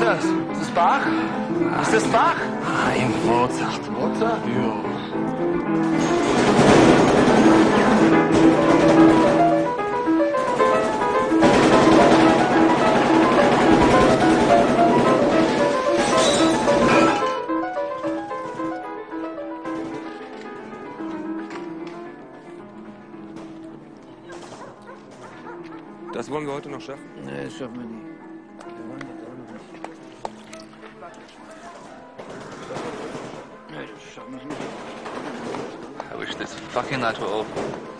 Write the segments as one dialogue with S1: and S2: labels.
S1: ist das? Ist das Bach? Ist das Bach?
S2: Fucking lateral.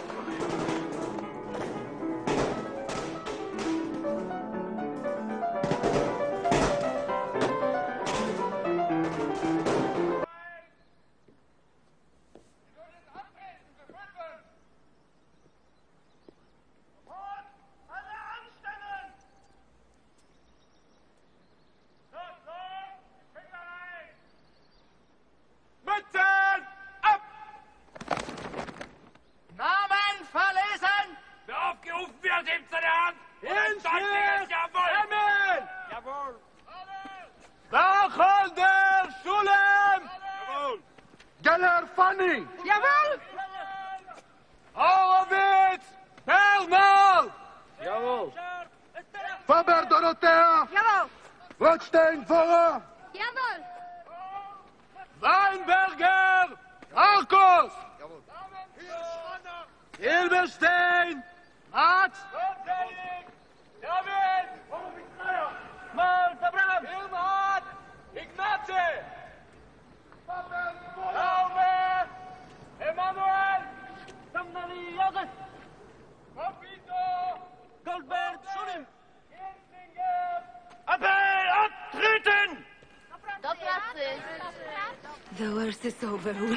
S2: over.
S3: who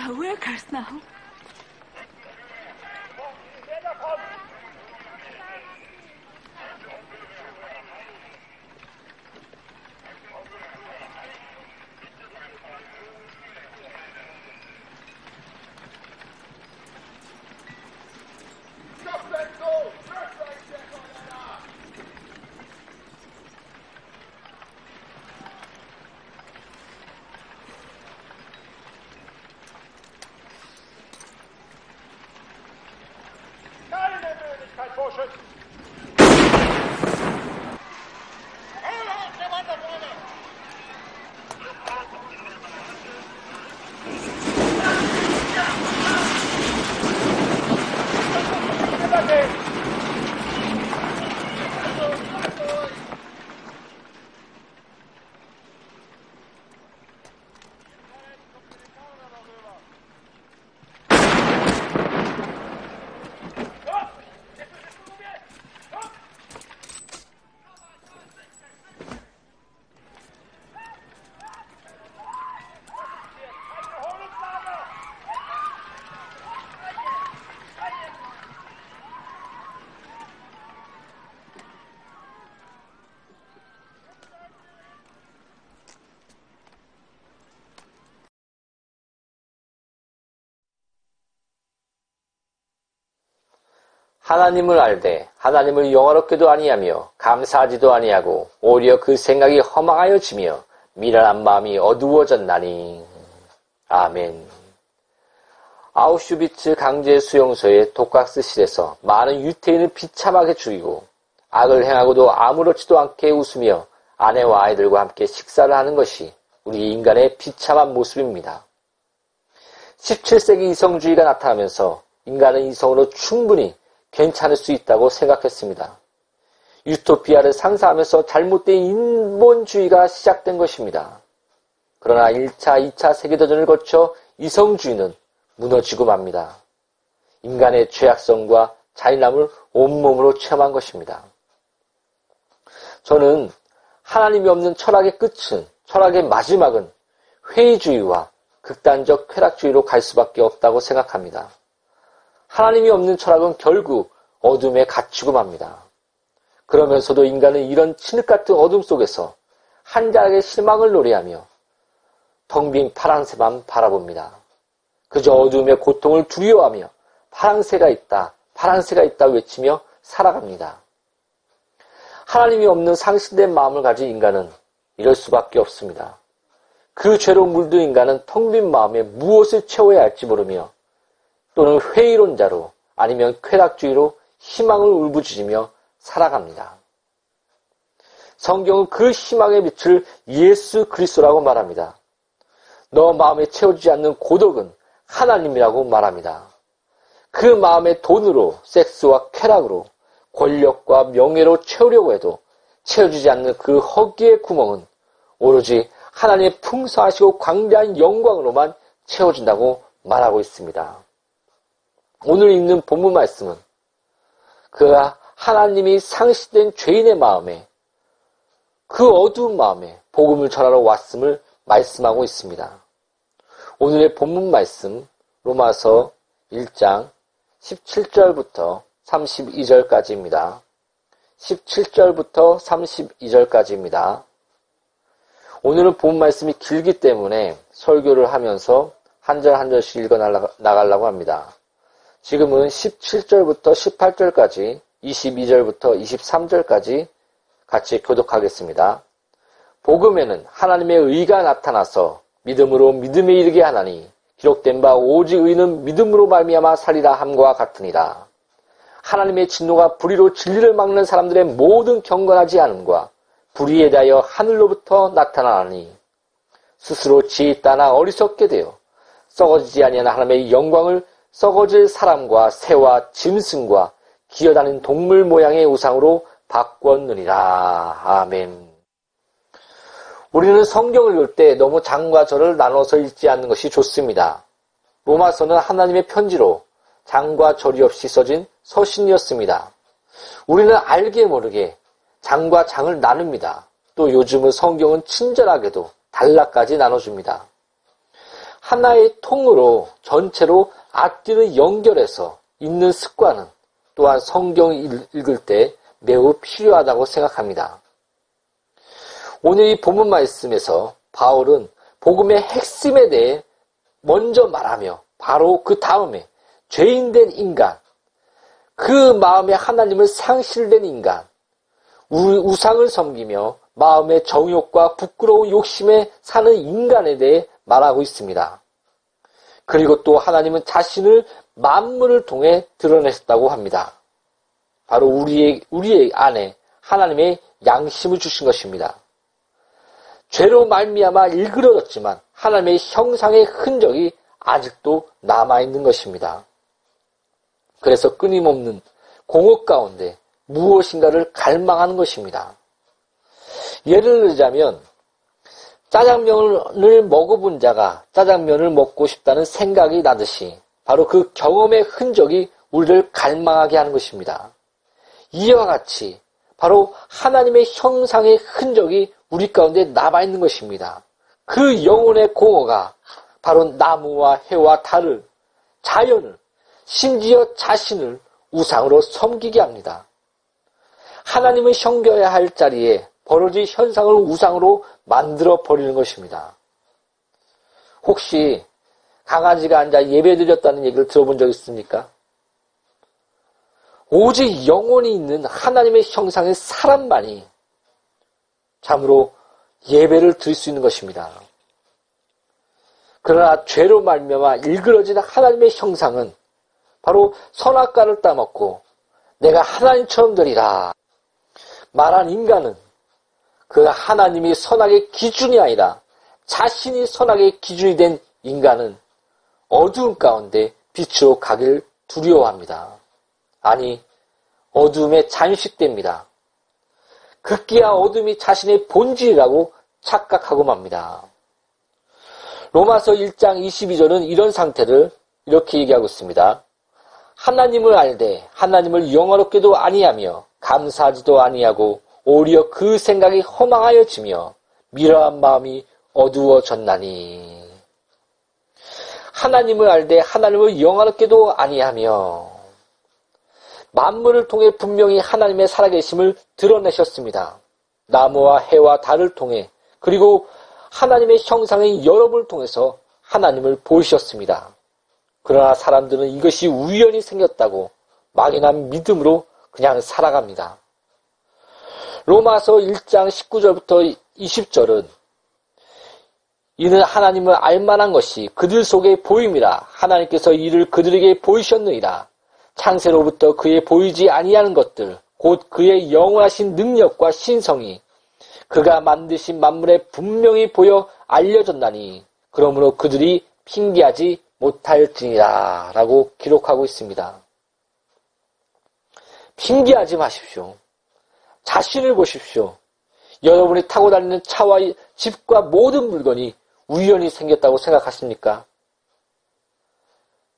S4: 하나님을 알되 하나님을 영화롭게도 아니하며 감사하지도 아니하고 오히려 그 생각이 허망하여 지며 미련한 마음이 어두워졌나니 아멘. 아우슈비츠 강제 수용소의 독각스실에서 많은 유태인을 비참하게 죽이고 악을 행하고도 아무렇지도 않게 웃으며 아내와 아이들과 함께 식사를 하는 것이 우리 인간의 비참한 모습입니다. 17세기 이성주의가 나타나면서 인간은 이성으로 충분히 괜찮을 수 있다고 생각했습니다. 유토피아를 상상하면서 잘못된 인본주의가 시작된 것입니다. 그러나 1차, 2차 세계대전을 거쳐 이성주의는 무너지고 맙니다. 인간의 죄악성과 잔인함을 온몸으로 체험한 것입니다. 저는 하나님이 없는 철학의 끝은, 철학의 마지막은 회의주의와 극단적 쾌락주의로 갈 수밖에 없다고 생각합니다. 하나님이 없는 철학은 결국 어둠에 갇히고 맙니다. 그러면서도 인간은 이런 진흙 같은 어둠 속에서 한 자락의 실망을 노래하며 텅 빈 파랑새만 바라봅니다. 그저 어둠의 고통을 두려워하며 파랑새가 있다, 파랑새가 있다 외치며 살아갑니다. 하나님이 없는 상실된 마음을 가진 인간은 이럴 수밖에 없습니다. 그 죄로 물든 인간은 텅 빈 마음에 무엇을 채워야 할지 모르며 또는 회의론자로 아니면 쾌락주의로 희망을 울부짖으며 살아갑니다. 성경은 그 희망의 빛을 예수 그리스도라고 말합니다. 너 마음에 채워지지 않는 고독은 하나님이라고 말합니다. 그 마음의 돈으로 섹스와 쾌락으로 권력과 명예로 채우려고 해도 채워지지 않는 그 허기의 구멍은 오로지 하나님의 풍성하시고 광대한 영광으로만 채워진다고 말하고 있습니다. 오늘 읽는 본문 말씀은 그 하나님이 상실된 죄인의 마음에 그 어두운 마음에 복음을 전하러 왔음을 말씀하고 있습니다. 오늘의 본문 말씀 로마서 1장 17절부터 32절까지입니다. 17절부터 32절까지입니다. 오늘은 본 말씀이 길기 때문에 설교를 하면서 한 절 한 절씩 읽어 나가려고 합니다. 지금은 17절부터 18절까지, 22절부터 23절까지 같이 교독하겠습니다. 복음에는 하나님의 의가 나타나서 믿음으로 믿음에 이르게 하나니 기록된 바 오직 의는 믿음으로 말미암아 살리라 함과 같으니라. 하나님의 진노가 불의로 진리를 막는 사람들의 모든 경건하지 않음과 불의에 대하여 하늘로부터 나타나니 스스로 지혜 따나 어리석게 되어 썩어지지 아니하는 하나님의 영광을 썩어질 사람과 새와 짐승과 기어다니는 동물 모양의 우상으로 바꿨느니라. 아멘. 우리는 성경을 읽을 때 너무 장과 절을 나눠서 읽지 않는 것이 좋습니다. 로마서는 하나님의 편지로 장과 절이 없이 써진 서신이었습니다. 우리는 알게 모르게 장과 장을 나눕니다. 또 요즘은 성경은 친절하게도 단락까지 나눠줍니다. 하나의 통으로 전체로 앞뒤를 연결해서 읽는 습관은 또한 성경을 읽을 때 매우 필요하다고 생각합니다. 오늘 이 본문 말씀에서 바울은 복음의 핵심에 대해 먼저 말하며 바로 그 다음에 죄인된 인간, 그 마음에 하나님을 상실된 인간, 우상을 섬기며 마음의 정욕과 부끄러운 욕심에 사는 인간에 대해 말하고 있습니다. 그리고 또 하나님은 자신을 만물을 통해 드러내셨다고 합니다. 바로 우리의, 우리의 안에 하나님의 양심을 주신 것입니다. 죄로 말미암아 일그러졌지만 하나님의 형상의 흔적이 아직도 남아있는 것입니다. 그래서 끊임없는 공허 가운데 무엇인가를 갈망하는 것입니다. 예를 들자면 짜장면을 먹어본 자가 짜장면을 먹고 싶다는 생각이 나듯이 바로 그 경험의 흔적이 우리를 갈망하게 하는 것입니다. 이와 같이 바로 하나님의 형상의 흔적이 우리 가운데 남아 있는 것입니다. 그 영혼의 공허가 바로 나무와 해와 달을, 자연을, 심지어 자신을 우상으로 섬기게 합니다. 하나님을 섬겨야 할 자리에 벌어질 현상을 우상으로 만들어 버리는 것입니다. 혹시 강아지가 앉아 예배 드렸다는 얘기를 들어본 적 있습니까? 오직 영혼이 있는 하나님의 형상의 사람만이 참으로 예배를 드릴 수 있는 것입니다. 그러나 죄로 말미암아 일그러진 하나님의 형상은 바로 선악과를 따먹고 내가 하나님처럼 되리라 말한 인간은 그 하나님이 선악의 기준이 아니라 자신이 선악의 기준이 된 인간은 어두운 가운데 빛으로 가길 두려워합니다. 아니, 어둠에 잠식됩니다. 극기야 어둠이 자신의 본질이라고 착각하고 맙니다. 로마서 1장 22절은 이런 상태를 이렇게 얘기하고 있습니다. 하나님을 알되 하나님을 영화롭게도 아니하며 감사하지도 아니하고 오히려 그 생각이 허망하여지며 미련한 마음이 어두워졌나니 하나님을 알되 하나님을 영화롭게도 아니하며 만물을 통해 분명히 하나님의 살아계심을 드러내셨습니다. 나무와 해와 달을 통해 그리고 하나님의 형상의 여러분을 통해서 하나님을 보이셨습니다. 그러나 사람들은 이것이 우연히 생겼다고 막연한 믿음으로 그냥 살아갑니다. 로마서 1장 19절부터 20절은 이는 하나님을 알만한 것이 그들 속에 보임이라 하나님께서 이를 그들에게 보이셨느니라 창세로부터 그의 보이지 아니하는 것들 곧 그의 영원하신 능력과 신성이 그가 만드신 만물에 분명히 보여 알려졌나니 그러므로 그들이 핑계하지 못할지니라 라고 기록하고 있습니다. 핑계하지 마십시오. 자신을 보십시오. 여러분이 타고 다니는 차와 집과 모든 물건이 우연히 생겼다고 생각하십니까?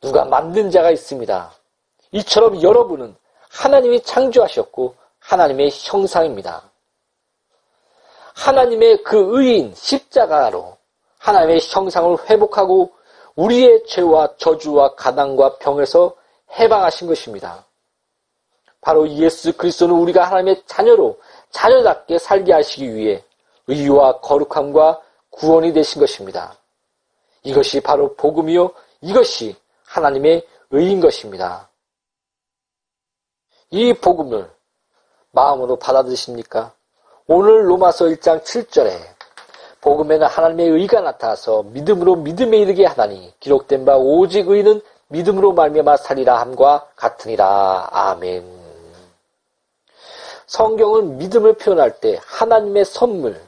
S4: 누가 만든 자가 있습니다. 이처럼 여러분은 하나님이 창조하셨고 하나님의 형상입니다. 하나님의 그 의인 십자가로 하나님의 형상을 회복하고 우리의 죄와 저주와 가난과 병에서 해방하신 것입니다. 바로 예수 그리스도는 우리가 하나님의 자녀로 자녀답게 살게 하시기 위해 의와 거룩함과 구원이 되신 것입니다. 이것이 바로 복음이요 이것이 하나님의 의인 것입니다. 이 복음을 마음으로 받아들이십니까? 오늘 로마서 1장 7절에 복음에는 하나님의 의가 나타나서 믿음으로 믿음에 이르게 하다니 기록된 바 오직 의는 믿음으로 말미암아 살리라 함과 같으니라. 아멘. 성경은 믿음을 표현할 때 하나님의 선물,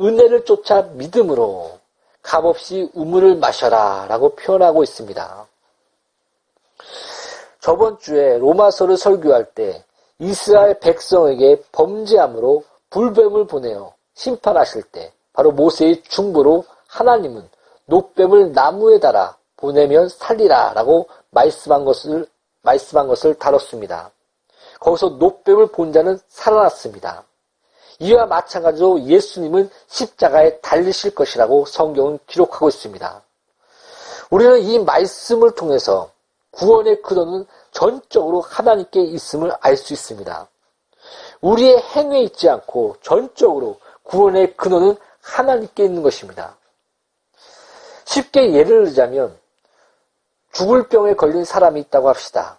S4: 은혜를 쫓아 믿음으로 값없이 우물을 마셔라 라고 표현하고 있습니다. 저번 주에 로마서를 설교할 때 이스라엘 백성에게 범죄함으로 불뱀을 보내어 심판하실 때 바로 모세의 중보로 하나님은 노뱀을 나무에 달아 보내면 살리라 라고 말씀한 것을, 말씀한 것을 다뤘습니다. 거기서 노뱀을 본 자는 살아났습니다. 이와 마찬가지로 예수님은 십자가에 달리실 것이라고 성경은 기록하고 있습니다. 우리는 이 말씀을 통해서 구원의 근원은 전적으로 하나님께 있음을 알 수 있습니다. 우리의 행위에 있지 않고 전적으로 구원의 근원은 하나님께 있는 것입니다. 쉽게 예를 들자면 죽을 병에 걸린 사람이 있다고 합시다.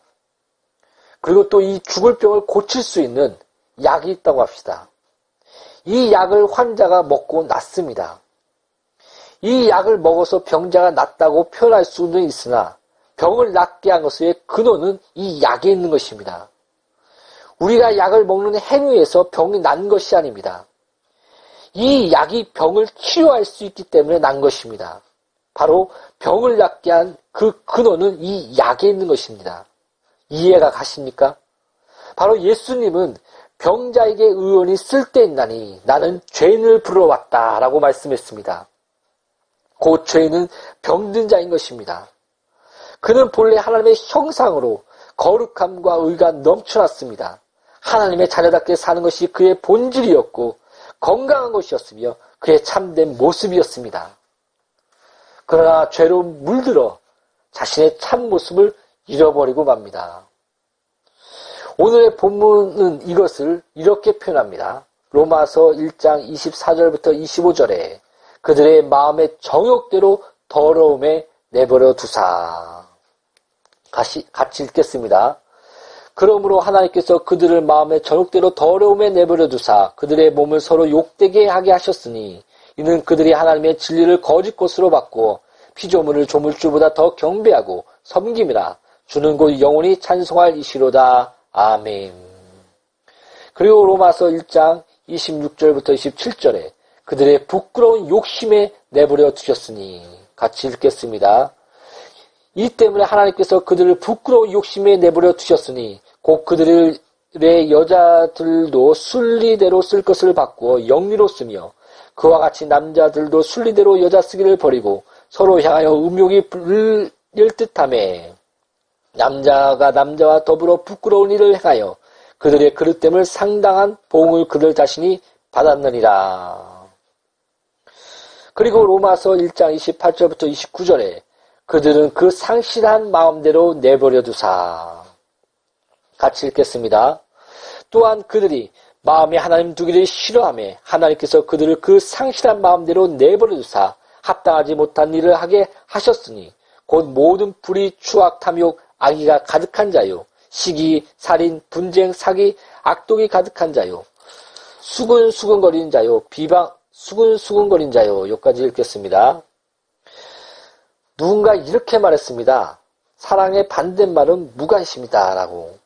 S4: 그리고 또 이 죽을 병을 고칠 수 있는 약이 있다고 합시다. 이 약을 환자가 먹고 낫습니다. 이 약을 먹어서 병자가 낫다고 표현할 수는 있으나 병을 낫게 한 것의 근원은 이 약에 있는 것입니다. 우리가 약을 먹는 행위에서 병이 난 것이 아닙니다. 이 약이 병을 치료할 수 있기 때문에 난 것입니다. 바로 병을 낫게 한 그 근원은 이 약에 있는 것입니다. 이해가 가십니까? 바로 예수님은 병자에게 의원이 쓸데있나니 나는 죄인을 불러왔다 라고 말씀했습니다. 곧 죄인은 병든 자인 것입니다. 그는 본래 하나님의 형상으로 거룩함과 의가 넘쳐났습니다. 하나님의 자녀답게 사는 것이 그의 본질이었고 건강한 것이었으며 그의 참된 모습이었습니다. 그러나 죄로 물들어 자신의 참 모습을 잃어버리고 맙니다. 오늘의 본문은 이것을 이렇게 표현합니다. 로마서 1장 24절부터 25절에 그들의 마음의 정욕대로 더러움에 내버려 두사. 같이, 같이 읽겠습니다. 그러므로 하나님께서 그들을 마음의 정욕대로 더러움에 내버려 두사 그들의 몸을 서로 욕되게 하게 하셨으니 이는 그들이 하나님의 진리를 거짓 것으로 바꾸어 피조물을 조물주보다 더 경배하고 섬김이라 주는 곧 영원히 찬송할 이시로다. 아멘. 그리고 로마서 1장 26절부터 27절에 그들의 부끄러운 욕심에 내버려 두셨으니 같이 읽겠습니다. 이 때문에 하나님께서 그들을 부끄러운 욕심에 내버려 두셨으니 곧 그들의 여자들도 순리대로 쓸 것을 바꾸어 영리로 쓰며 그와 같이 남자들도 순리대로 여자 쓰기를 버리고 서로 향하여 음욕이 불릴 듯함에 남자가 남자와 더불어 부끄러운 일을 행하여 그들의 그릇됨을 상당한 보응을 그들 자신이 받았느니라. 그리고 로마서 1장 28절부터 29절에 그들은 그 상실한 마음대로 내버려 두사. 같이 읽겠습니다. 또한 그들이 마음에 하나님 두기를 싫어하며 하나님께서 그들을 그 상실한 마음대로 내버려 두사 합당하지 못한 일을 하게 하셨으니 곧 모든 불의, 추악, 탐욕, 악의가 가득한 자요. 시기, 살인, 분쟁, 사기, 악독이 가득한 자요. 수근수근거리는 자요. 비방, 수근수근거리는 자요. 여기까지 읽겠습니다. 누군가 이렇게 말했습니다. 사랑의 반대말은 무관심이다. 라고.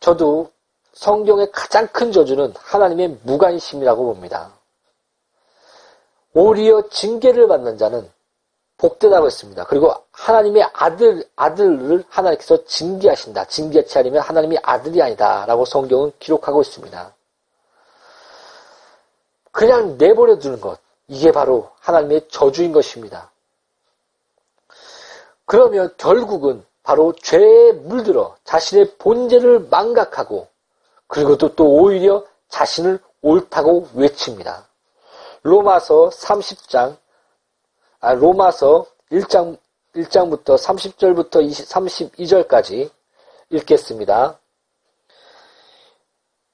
S4: 저도 성경의 가장 큰 저주는 하나님의 무관심이라고 봅니다. 오히려 징계를 받는 자는 복되다고 했습니다. 그리고 하나님의 아들, 아들을 하나님께서 징계하신다. 징계치 않으면 하나님이 아들이 아니다. 라고 성경은 기록하고 있습니다. 그냥 내버려 두는 것. 이게 바로 하나님의 저주인 것입니다. 그러면 결국은 바로 죄에 물들어 자신의 본질을 망각하고 그리고 또, 또 오히려 자신을 옳다고 외칩니다. 로마서 30장 아, 로마서 1장, 1장부터 30절부터 20, 32절까지 읽겠습니다.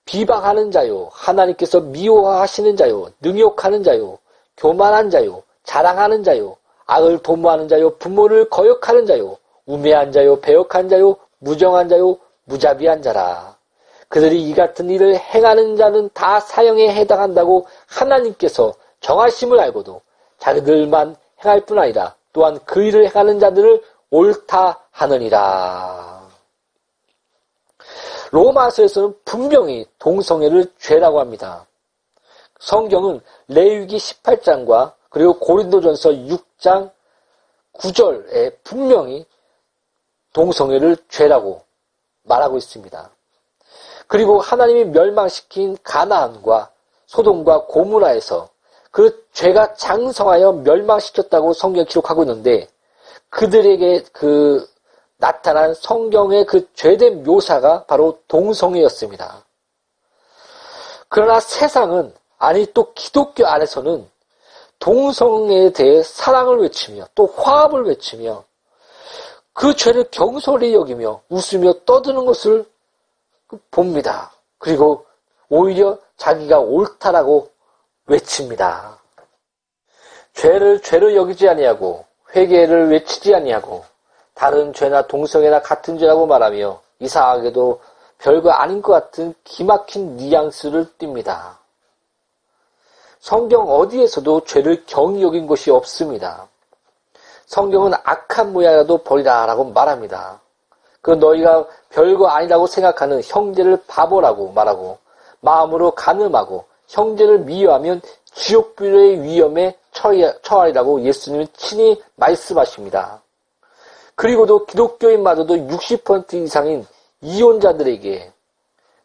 S4: 비방하는 자요, 하나님께서 미워하시는 자요, 능욕하는 자요, 교만한 자요, 자랑하는 자요, 악을 도모하는 자요, 부모를 거역하는 자요, 우매한 자요, 배역한 자요, 무정한 자요, 무자비한 자라. 그들이 이 같은 일을 행하는 자는 다 사형에 해당한다고 하나님께서 정하심을 알고도 자기들만 행할 뿐 아니라 또한 그 일을 행하는 자들을 옳다 하느니라. 로마서에서는 분명히 동성애를 죄라고 합니다. 성경은 레위기 18장과 그리고 고린도전서 6장 9절에 분명히 동성애를 죄라고 말하고 있습니다. 그리고 하나님이 멸망시킨 가나안과 소돔과 고무라에서 그 죄가 장성하여 멸망시켰다고 성경 기록하고 있는데 그들에게 그 나타난 성경의 그 죄된 묘사가 바로 동성애였습니다. 그러나 세상은 아니 또 기독교 안에서는 동성애에 대해 사랑을 외치며 또 화합을 외치며 그 죄를 경솔히 여기며 웃으며 떠드는 것을 봅니다. 그리고 오히려 자기가 옳다라고 외칩니다. 죄를 죄로 여기지 아니하고 회개를 외치지 아니하고 다른 죄나 동성애나 같은 죄라고 말하며 이상하게도 별거 아닌 것 같은 기막힌 뉘앙스를 띱니다. 성경 어디에서도 죄를 경히 여긴 것이 없습니다. 성경은 악한 모양이라도 버리라라고 말합니다. 그 너희가 별거 아니라고 생각하는 형제를 바보라고 말하고 마음으로 가늠하고 형제를 미워하면 지옥불의 위험에 처하리라고 예수님은 친히 말씀하십니다. 그리고도 기독교인마저도 60% 이상인 이혼자들에게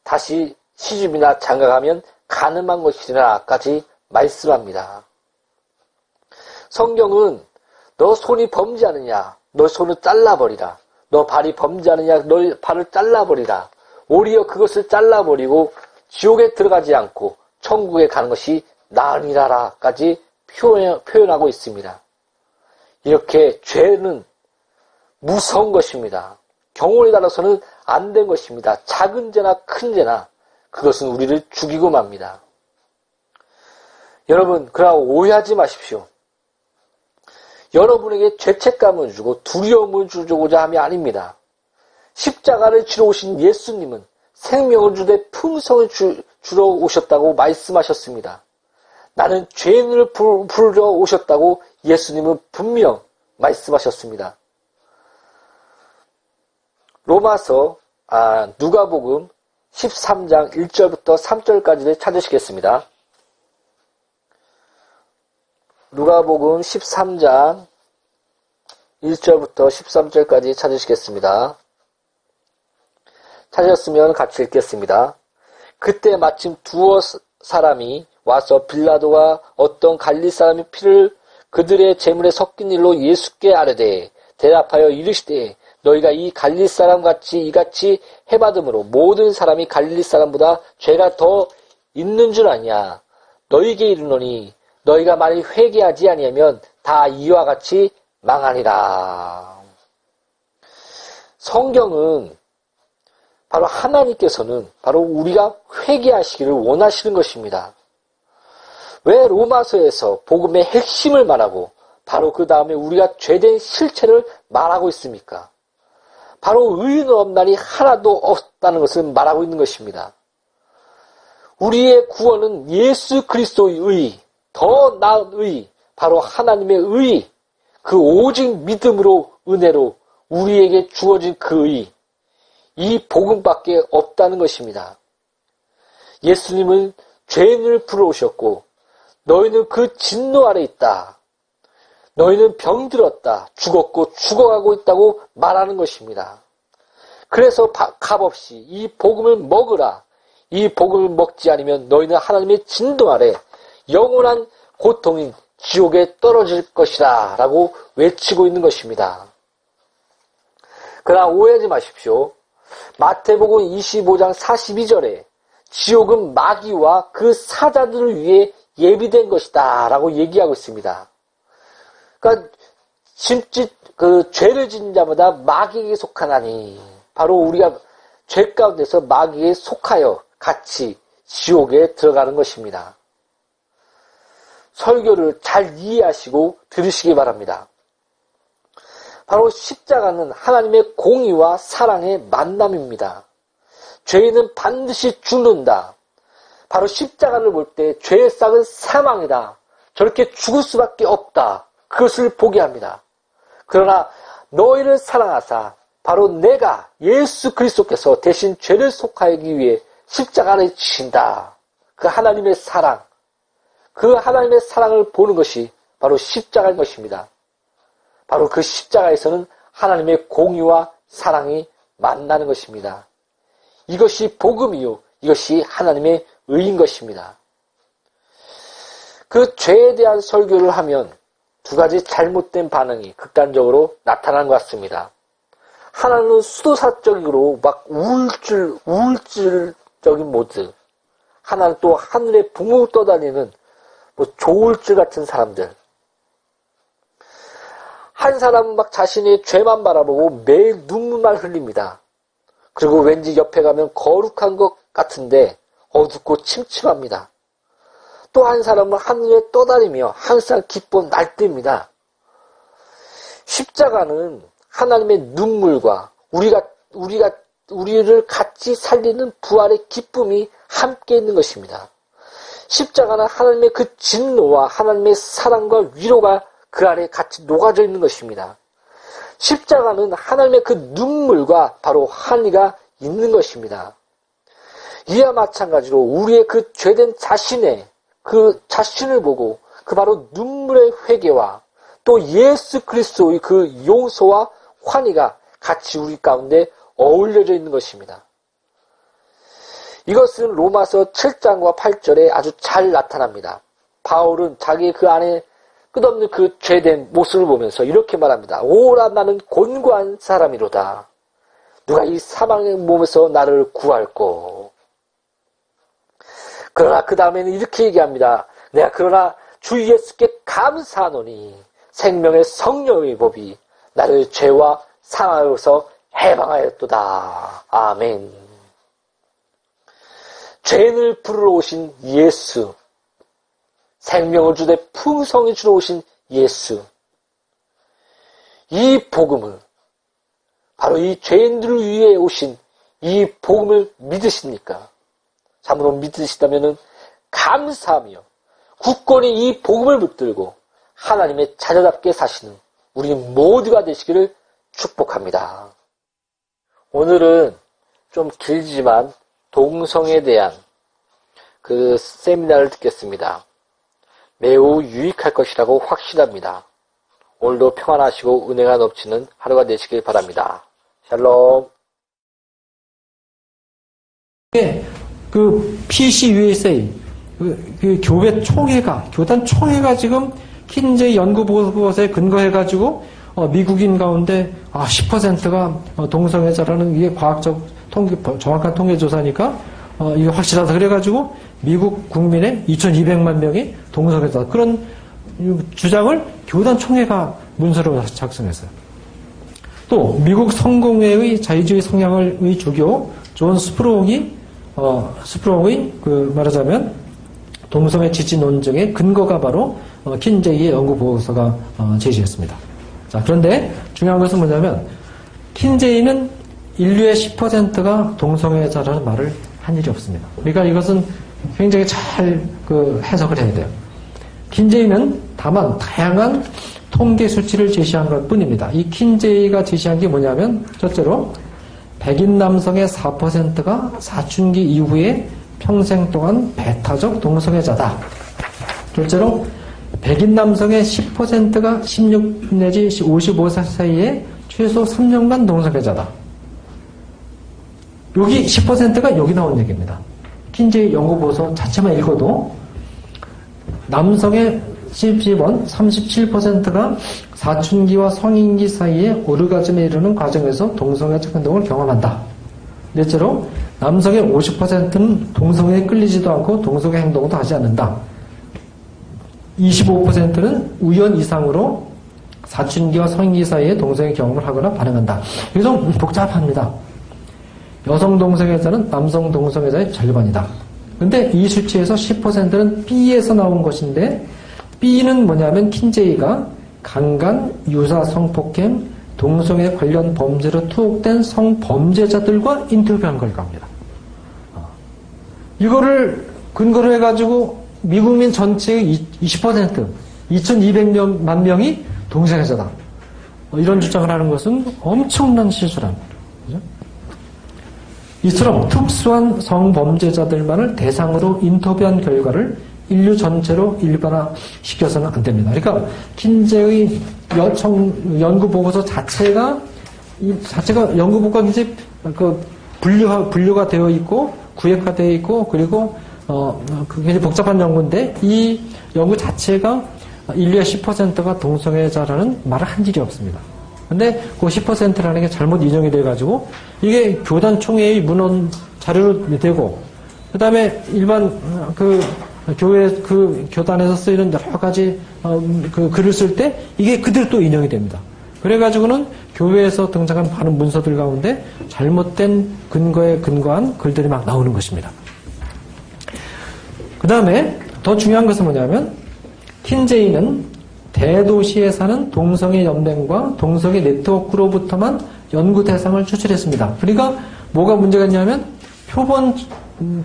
S4: 다시 시집이나 장가가면 가늠한 것이라까지 말씀합니다. 성경은 너 손이 범죄하느냐? 너 손을 잘라버리라. 너 발이 범죄하느냐? 너 발을 잘라버리라. 오히려 그것을 잘라버리고 지옥에 들어가지 않고 천국에 가는 것이 나으니라라까지 표현, 표현하고 있습니다. 이렇게 죄는 무서운 것입니다. 경우에 따라서는 안 된 것입니다. 작은 죄나 큰 죄나 그것은 우리를 죽이고 맙니다. 여러분, 그러나 오해하지 마십시오. 여러분에게 죄책감을 주고 두려움을 주고자 함이 아닙니다. 십자가를 치러 오신 예수님은 생명을 주되 풍성을 주, 주러 오셨다고 말씀하셨습니다. 나는 죄인을 부르러 오셨다고 예수님은 분명 말씀하셨습니다. 로마서 아, 누가복음 13장 1절부터 3절까지를 찾으시겠습니다. 누가복음 13장 1절부터 13절까지 찾으시겠습니다. 찾으셨으면 같이 읽겠습니다. 그때 마침 두어 사람이 와서 빌라도가 어떤 갈리 사람의 피를 그들의 재물에 섞인 일로 예수께 아뢰되 대답하여 이르시되 너희가 이 갈릴 사람 같이 이같이 해받음으로 모든 사람이 갈릴 사람보다 죄가 더 있는 줄 아냐 너희에게 이르노니 너희가 만일 회개하지 아니하면 다 이와 같이 망하니라. 성경은 바로 하나님께서는 바로 우리가 회개하시기를 원하시는 것입니다. 왜 로마서에서 복음의 핵심을 말하고 바로 그 다음에 우리가 죄된 실체를 말하고 있습니까? 바로 의인 없나니 하나도 없다는 것을 말하고 있는 것입니다. 우리의 구원은 예수 그리스도의 의, 더 나은 의, 바로 하나님의 의, 그 오직 믿음으로 은혜로 우리에게 주어진 그 의, 이 복음밖에 없다는 것입니다. 예수님은 죄인을 불러오셨고 너희는 그 진노 아래 있다. 너희는 병들었다. 죽었고 죽어가고 있다고 말하는 것입니다. 그래서 값없이 이 복음을 먹으라. 이 복음을 먹지 않으면 너희는 하나님의 진도 아래 영원한 고통인 지옥에 떨어질 것이다. 라고 외치고 있는 것입니다. 그러나 오해하지 마십시오. 마태복음 25장 42절에 지옥은 마귀와 그 사자들을 위해 예비된 것이다. 라고 얘기하고 있습니다. 그러니까 짐짓 그 죄를 짓는 자마다 마귀에게 속하나니 바로 우리가 죄 가운데서 마귀에 속하여 같이 지옥에 들어가는 것입니다. 설교를 잘 이해하시고 들으시기 바랍니다. 바로 십자가는 하나님의 공의와 사랑의 만남입니다. 죄인은 반드시 죽는다. 바로 십자가를 볼 때 죄의 싹은 사망이다. 저렇게 죽을 수밖에 없다. 그것을 보게 합니다. 그러나 너희를 사랑하사 바로 내가 예수 그리스도께서 대신 죄를 속하기 위해 십자가를 지신다. 그 하나님의 사랑, 그 하나님의 사랑을 보는 것이 바로 십자가인 것입니다. 바로 그 십자가에서는 하나님의 공의와 사랑이 만나는 것입니다. 이것이 복음이요. 이것이 하나님의 의인 것입니다. 그 죄에 대한 설교를 하면 두 가지 잘못된 반응이 극단적으로 나타난 것 같습니다. 하나는 수도사적으로 막 우울증, 우울증적인 모드. 하나는 또 하늘에 붕붕 떠다니는 뭐 조울증 같은 사람들. 한 사람은 막 자신의 죄만 바라보고 매일 눈물만 흘립니다. 그리고 왠지 옆에 가면 거룩한 것 같은데 어둡고 침침합니다. 또 한 사람은 하늘에 떠다니며 항상 기뻐 날듭니다. 십자가는 하나님의 눈물과 우리가 우리가 우리를 같이 살리는 부활의 기쁨이 함께 있는 것입니다. 십자가는 하나님의 그 진노와 하나님의 사랑과 위로가 그 안에 같이 녹아져 있는 것입니다. 십자가는 하나님의 그 눈물과 바로 한이가 있는 것입니다. 이와 마찬가지로 우리의 그 죄된 자신의 그 자신을 보고 그 바로 눈물의 회개와 또 예수 그리스도의 그 용서와 환희가 같이 우리 가운데 어울려져 있는 것입니다. 이것은 로마서 7장과 8절에 아주 잘 나타납니다. 바울은 자기 그 안에 끝없는 그 죄된 모습을 보면서 이렇게 말합니다. 오라 나는 곤고한 사람이로다. 누가 이 사망의 몸에서 나를 구할꼬. 그러나 그 다음에는 이렇게 얘기합니다. 내가 그러나 주 예수께 감사하노니 생명의 성령의 법이 나를 죄와 상하여서 해방하였도다. 아멘. 죄인을 부르러 오신 예수. 생명을 주되 풍성히 주러 오신 예수. 이 복음을, 바로 이 죄인들을 위해 오신 이 복음을 믿으십니까? 참으로 믿으시다면 감사하며 굳건히 이 복음을 붙들고 하나님의 자녀답게 사시는 우리 모두가 되시기를 축복합니다. 오늘은 좀 길지만 동성에 대한 그 세미나를 듣겠습니다. 매우 유익할 것이라고 확신합니다. 오늘도 평안하시고 은혜가 넘치는 하루가 되시길 바랍니다. 샬롬.
S5: 그 PCUSA 그, 그 교회 총회가 교단 총회가 지금 킨제 연구 보고서에 근거해 가지고 어, 미국인 가운데 아 10%가 동성애자라는 이게 과학적 통계 정확한 통계 조사니까 어, 이게 확실하다 그래 가지고 미국 국민의 2,200만 명이 동성애자 그런 주장을 교단 총회가 문서로 작성했어요. 또 미국 성공회의 자유주의 성향의 주교 존 스프롱이 어, 스프롱의 그 말하자면 동성애 지지 논증의 근거가 바로 어, 킨제이의 연구 보고서가 어, 제시했습니다. 자 그런데 중요한 것은 뭐냐면 킨제이는 인류의 10%가 동성애자라는 말을 한 일이 없습니다. 그러니까 이것은 굉장히 잘 그 해석을 해야 돼요. 킨제이는 다만 다양한 통계 수치를 제시한 것 뿐입니다. 이 킨제이가 제시한 게 뭐냐면 첫째로 백인 남성의 4%가 사춘기 이후에 평생 동안 배타적 동성애자다. 둘째로 백인 남성의 10%가 16 내지 55세 사이에 최소 3년간 동성애자다. 여기 10%가 여기 나온 얘기입니다. 킨제이 연구보고서 자체만 읽어도 남성의 10번 37%가 사춘기와 성인기 사이에 오르가즘에 이르는 과정에서 동성애적 행동을 경험한다. 넷째로 남성의 50%는 동성애에 끌리지도 않고 동성애 행동도 하지 않는다. 25%는 우연 이상으로 사춘기와 성인기 사이에 동성애 경험을 하거나 반응한다. 좀 복잡합니다. 여성 동성애자는 남성 동성애자의 절반이다. 근데 이 수치에서 10%는 B에서 나온 것인데 B는 뭐냐면 킨제이가 강간, 유사 성폭행, 동성애 관련 범죄로 투옥된 성범죄자들과 인터뷰한 결과입니다. 어. 이거를 근거로 해가지고 미국민 전체의 20%, 2200만 명이 동성애자다. 어, 이런 주장을 하는 것은 엄청난 실수랍니다. 그죠? 이처럼 특수한 성범죄자들만을 대상으로 인터뷰한 결과를 인류 전체로 일반화시켜서는 안 됩니다. 그러니까 킨제의 여청 연구 보고서 자체가 이 자체가 연구 보고가 이제 그 분류가 분류가 되어 있고 구획화되어 있고 그리고 어 굉장히 복잡한 연구인데 이 연구 자체가 인류의 10%가 동성애자라는 말을 한 일이 없습니다. 근데 그 10%라는 게 잘못 인용이 돼가지고 이게 교단 총회의 문헌 자료로 되고 그 다음에 일반 그 교회 그 교단에서 쓰이는 여러 가지 어, 그 글을 쓸 때 이게 그대로 또 인용이 됩니다. 그래가지고는 교회에서 등장한 많은 문서들 가운데 잘못된 근거에 근거한 글들이 막 나오는 것입니다. 그 다음에 더 중요한 것은 뭐냐면 킨제이는 대도시에 사는 동성애 연맹과 동성애 네트워크로부터만 연구 대상을 추출했습니다. 그러니까 뭐가 문제가 있냐면 표본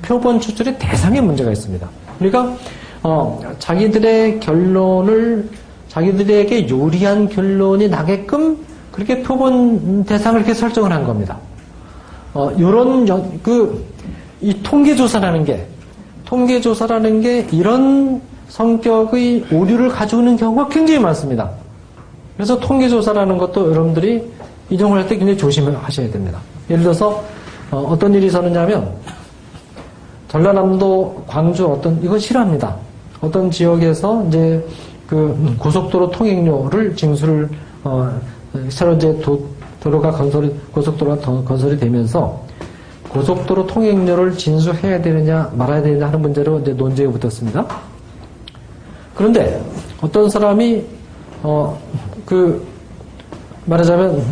S5: 표본 추출의 대상에 문제가 있습니다. 그러니까 어, 자기들의 결론을 자기들에게 요리한 결론이 나게끔 그렇게 표본 대상을 이렇게 설정을 한 겁니다. 어, 요런 그 이 통계 조사라는 게 통계 조사라는 게 이런 성격의 오류를 가져오는 경우가 굉장히 많습니다. 그래서 통계 조사라는 것도 여러분들이 이동을 할 때 굉장히 조심하셔야 됩니다. 예를 들어서 어, 떤 일이 있었느냐면 전라남도, 광주 어떤 이건 싫어합니다. 어떤 지역에서 이제 그 고속도로 통행료를 징수를 어, 새로 이제 도, 도로가 건설이 고속도로가 더 건설이 되면서 고속도로 통행료를 진수해야 되느냐 말아야 되느냐 하는 문제로 이제 논쟁이 붙었습니다. 그런데 어떤 사람이 어 그 말하자면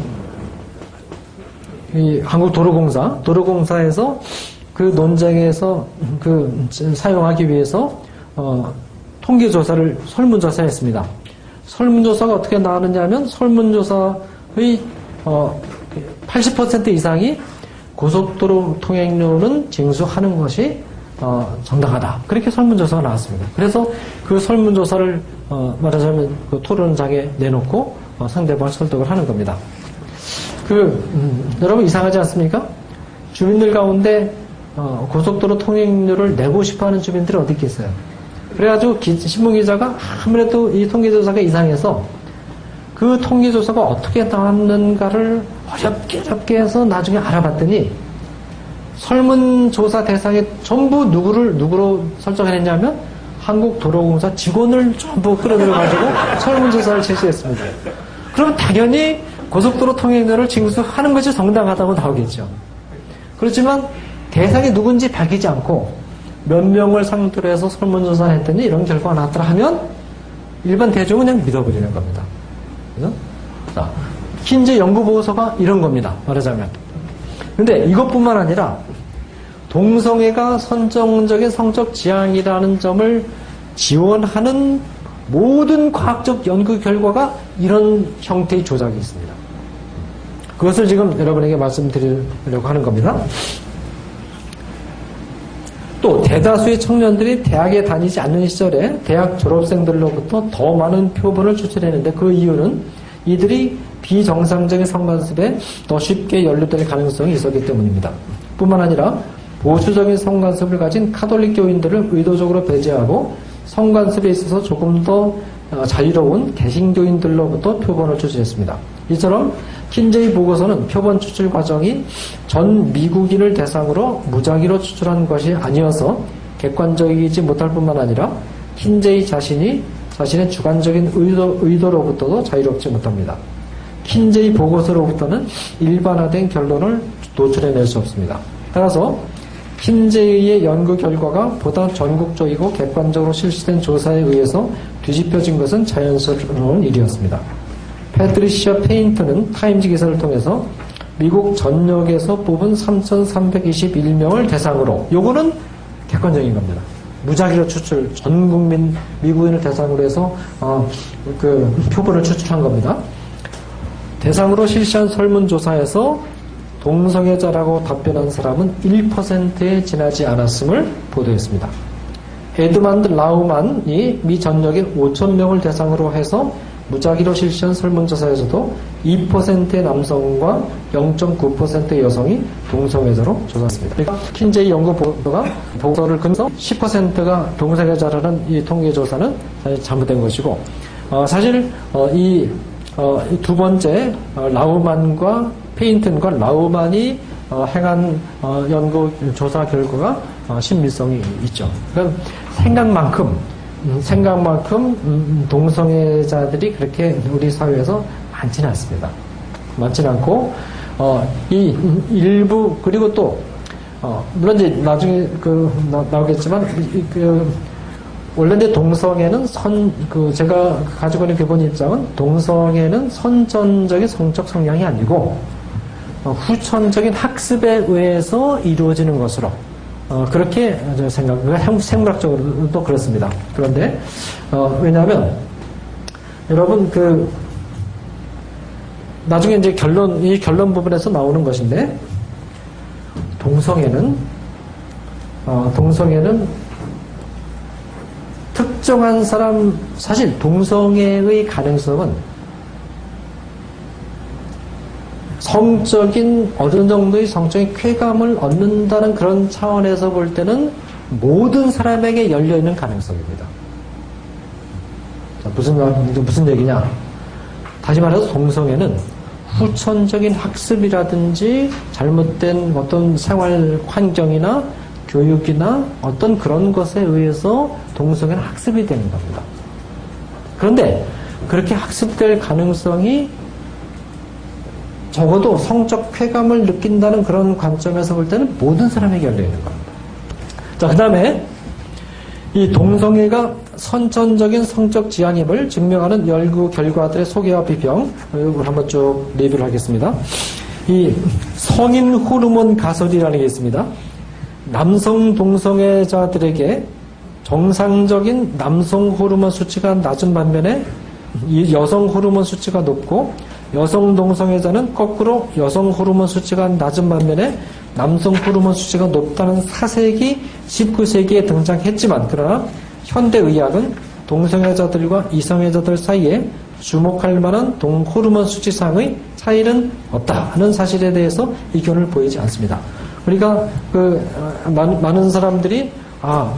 S5: 이 한국 도로공사 도로공사에서 그 논쟁에서 그 사용하기 위해서 어 통계조사를 설문조사했습니다. 설문조사가 어떻게 나왔느냐면 설문조사의 어, 80% 이상이 고속도로 통행료는 징수하는 것이 어, 정당하다. 그렇게 설문조사가 나왔습니다. 그래서 그 설문조사를 어, 말하자면 그 토론장에 내놓고 어, 상대방을 설득을 하는 겁니다. 그 음, 여러분 이상하지 않습니까? 주민들 가운데 어, 고속도로 통행료를 내고 싶어하는 주민들이 어디 있겠어요? 그래가지고 기- 신문 기자가 아무래도 이 통계조사가 이상해서 그 통계조사가 어떻게 나왔는가를 어렵게 어렵게 해서 나중에 알아봤더니 설문조사 대상에 전부 누구를 누구로 설정했냐면 한국도로공사 직원을 전부 끌어들여가지고 설문조사를 실시했습니다. 그럼 당연히 고속도로 통행료를 징수하는 것이 정당하다고 나오겠죠. 그렇지만 대상이 누군지 밝히지 않고 몇 명을 상대로 해서 설문조사를 했더니 이런 결과가 나왔더라 하면 일반 대중은 그냥 믿어버리는 겁니다. 그죠? 자, 킨즈 연구보고서가 이런 겁니다. 말하자면. 근데 이것뿐만 아니라 동성애가 선정적인 성적 지향이라는 점을 지원하는 모든 과학적 연구 결과가 이런 형태의 조작이 있습니다. 그것을 지금 여러분에게 말씀드리려고 하는 겁니다. 또 대다수의 청년들이 대학에 다니지 않는 시절에 대학 졸업생들로부터 더 많은 표본을 추출했는데 그 이유는 이들이 비정상적인 성관습에 더 쉽게 연루될 가능성이 있었기 때문입니다. 뿐만 아니라 보수적인 성관습을 가진 카톨릭 교인들을 의도적으로 배제하고 성관습에 있어서 조금 더 어, 자유로운 개신교인들로부터 표본을 추출했습니다. 이처럼 킨제이 보고서는 표본 추출 과정이 전 미국인을 대상으로 무작위로 추출한 것이 아니어서 객관적이지 못할 뿐만 아니라 킨제이 자신이 자신의 주관적인 의도, 의도로부터도 자유롭지 못합니다. 킨제이 보고서로부터는 일반화된 결론을 도출해낼 수 없습니다. 따라서 킨제이의 연구 결과가 보다 전국적이고 객관적으로 실시된 조사에 의해서 뒤집혀진 것은 자연스러운 일이었습니다. 패트리시아 페인트는 타임즈 기사를 통해서 미국 전역에서 뽑은 3,321명을 대상으로 요거는 객관적인 겁니다. 무작위로 추출 전 국민 미국인을 대상으로 해서 어, 그 표본을 추출한 겁니다. 대상으로 실시한 설문조사에서 동성애자라고 답변한 사람은 1%에 지나지 않았음을 보도했습니다. 에드만드 라우만이 미 전역에 5천명을 대상으로 해서 무작위로 실시한 설문조사에서도 2%의 남성과 0.9%의 여성이 동성애자로 조사했습니다. 그러니까 킨제이 연구 보고가 보고서를 근서 10%가 동성애자라는 이 통계조사는 잘못된 것이고 어, 사실 어, 이, 어, 이두 번째 어, 라우만과 페인튼과 라우만이 어, 행한 어, 연구 조사 결과가 어, 신빙성이 있죠. 그러니까 생각만큼 음, 생각만큼 음, 동성애자들이 그렇게 우리 사회에서 많지는 않습니다. 많지는 않고 어, 이 일부 그리고 또 어, 물론 이제 나중에 그 나, 이- 그 원래 동성애는 선, 그, 제가 가지고 있는 기본 입장은 동성애는 선전적인 성적 성향이 아니고, 어, 후천적인 학습에 의해서 이루어지는 것으로, 어, 그렇게 저 생각, 그 생- 생물학적으로도 그렇습니다. 그런데, 어, 왜냐하면, 여러분, 그, 나중에 이제 결론, 이 결론 부분에서 나오는 것인데, 동성애는, 어, 동성애는 특정한 사람, 사실 동성애의 가능성은 성적인 어느 정도의 성적인 쾌감을 얻는다는 그런 차원에서 볼 때는 모든 사람에게 열려 있는 가능성입니다. 자, 무슨 말- 무슨 얘기냐? 다시 말해서 동성애는 후천적인 학습이라든지 잘못된 어떤 생활 환경이나 교육이나 어떤 그런 것에 의해서 동성애는 학습이 되는 겁니다. 그런데 그렇게 학습될 가능성이 적어도 성적 쾌감을 느낀다는 그런 관점에서 볼 때는 모든 사람에게 열려 있는 겁니다. 자, 그 다음에 이 동성애가 선천적인 성적 지향임을 증명하는 연구 결과들의 소개와 비평, 이걸 한번 쭉 리뷰를 하겠습니다. 이 성인 호르몬 가설이라는 게 있습니다. 남성 동성애자들에게 정상적인 남성 호르몬 수치가 낮은 반면에 이 여성 호르몬 수치가 높고 여성 동성애자는 거꾸로 여성 호르몬 수치가 낮은 반면에 남성 호르몬 수치가 높다는 사색이 19세기에 등장했지만 그러나 현대 의학은 동성애자들과 이성애자들 사이에 주목할 만한 동 호르몬 수치상의 차이는 없다 하는 사실에 대해서 의견을 보이지 않습니다. 그러니까 그 어, 많- 많은 사람들이 아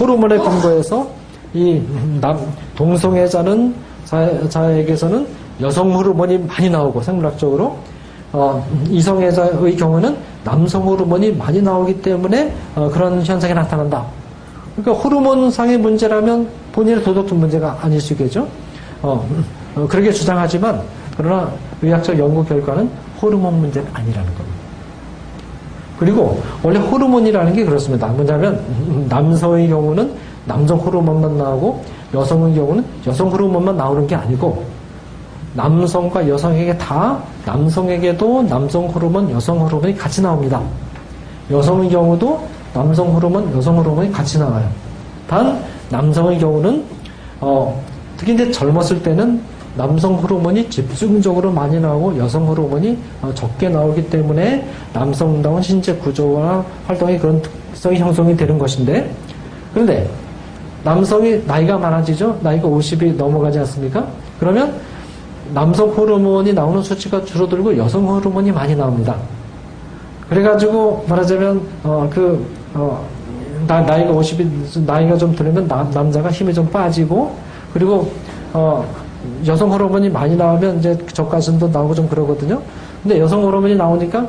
S5: 호르몬에 근거해서 이 남 동성애자는 자, 자에게서는 여성 호르몬이 많이 나오고 생물학적으로 어, 이성애자의 경우는 남성 호르몬이 많이 나오기 때문에 어, 그런 현상이 나타난다. 그러니까 호르몬상의 문제라면 본인의 도덕적 문제가 아닐 수 있겠죠. 어, 어, 그렇게 주장하지만 그러나 의학적 연구 결과는 호르몬 문제는 아니라는 겁니다. 그리고 원래 호르몬이라는 게 그렇습니다. 뭐냐면 남성의 경우는 남성 호르몬만 나오고 여성의 경우는 여성 호르몬만 나오는 게 아니고 남성과 여성에게 다 남성에게도 남성 호르몬, 여성 호르몬이 같이 나옵니다. 여성의 경우도 남성 호르몬, 여성 호르몬이 같이 나와요. 단 남성의 경우는 어, 특히 이제 젊었을 때는 남성 호르몬이 집중적으로 많이 나오고 여성 호르몬이 어, 적게 나오기 때문에 남성다운 신체 구조와 활동의 그런 특성이 형성이 되는 것인데 그런데 남성이 나이가 많아지죠? 나이가 50이 넘어가지 않습니까? 그러면 남성 호르몬이 나오는 수치가 줄어들고 여성 호르몬이 많이 나옵니다. 그래가지고 말하자면 어, 나, 나이가 50이 나이가 좀 들면 남, 남자가 힘이 좀 빠지고 그리고 어 여성 호르몬이 많이 나오면 이제 젖가슴도 나오고 좀 그러거든요. 근데 여성 호르몬이 나오니까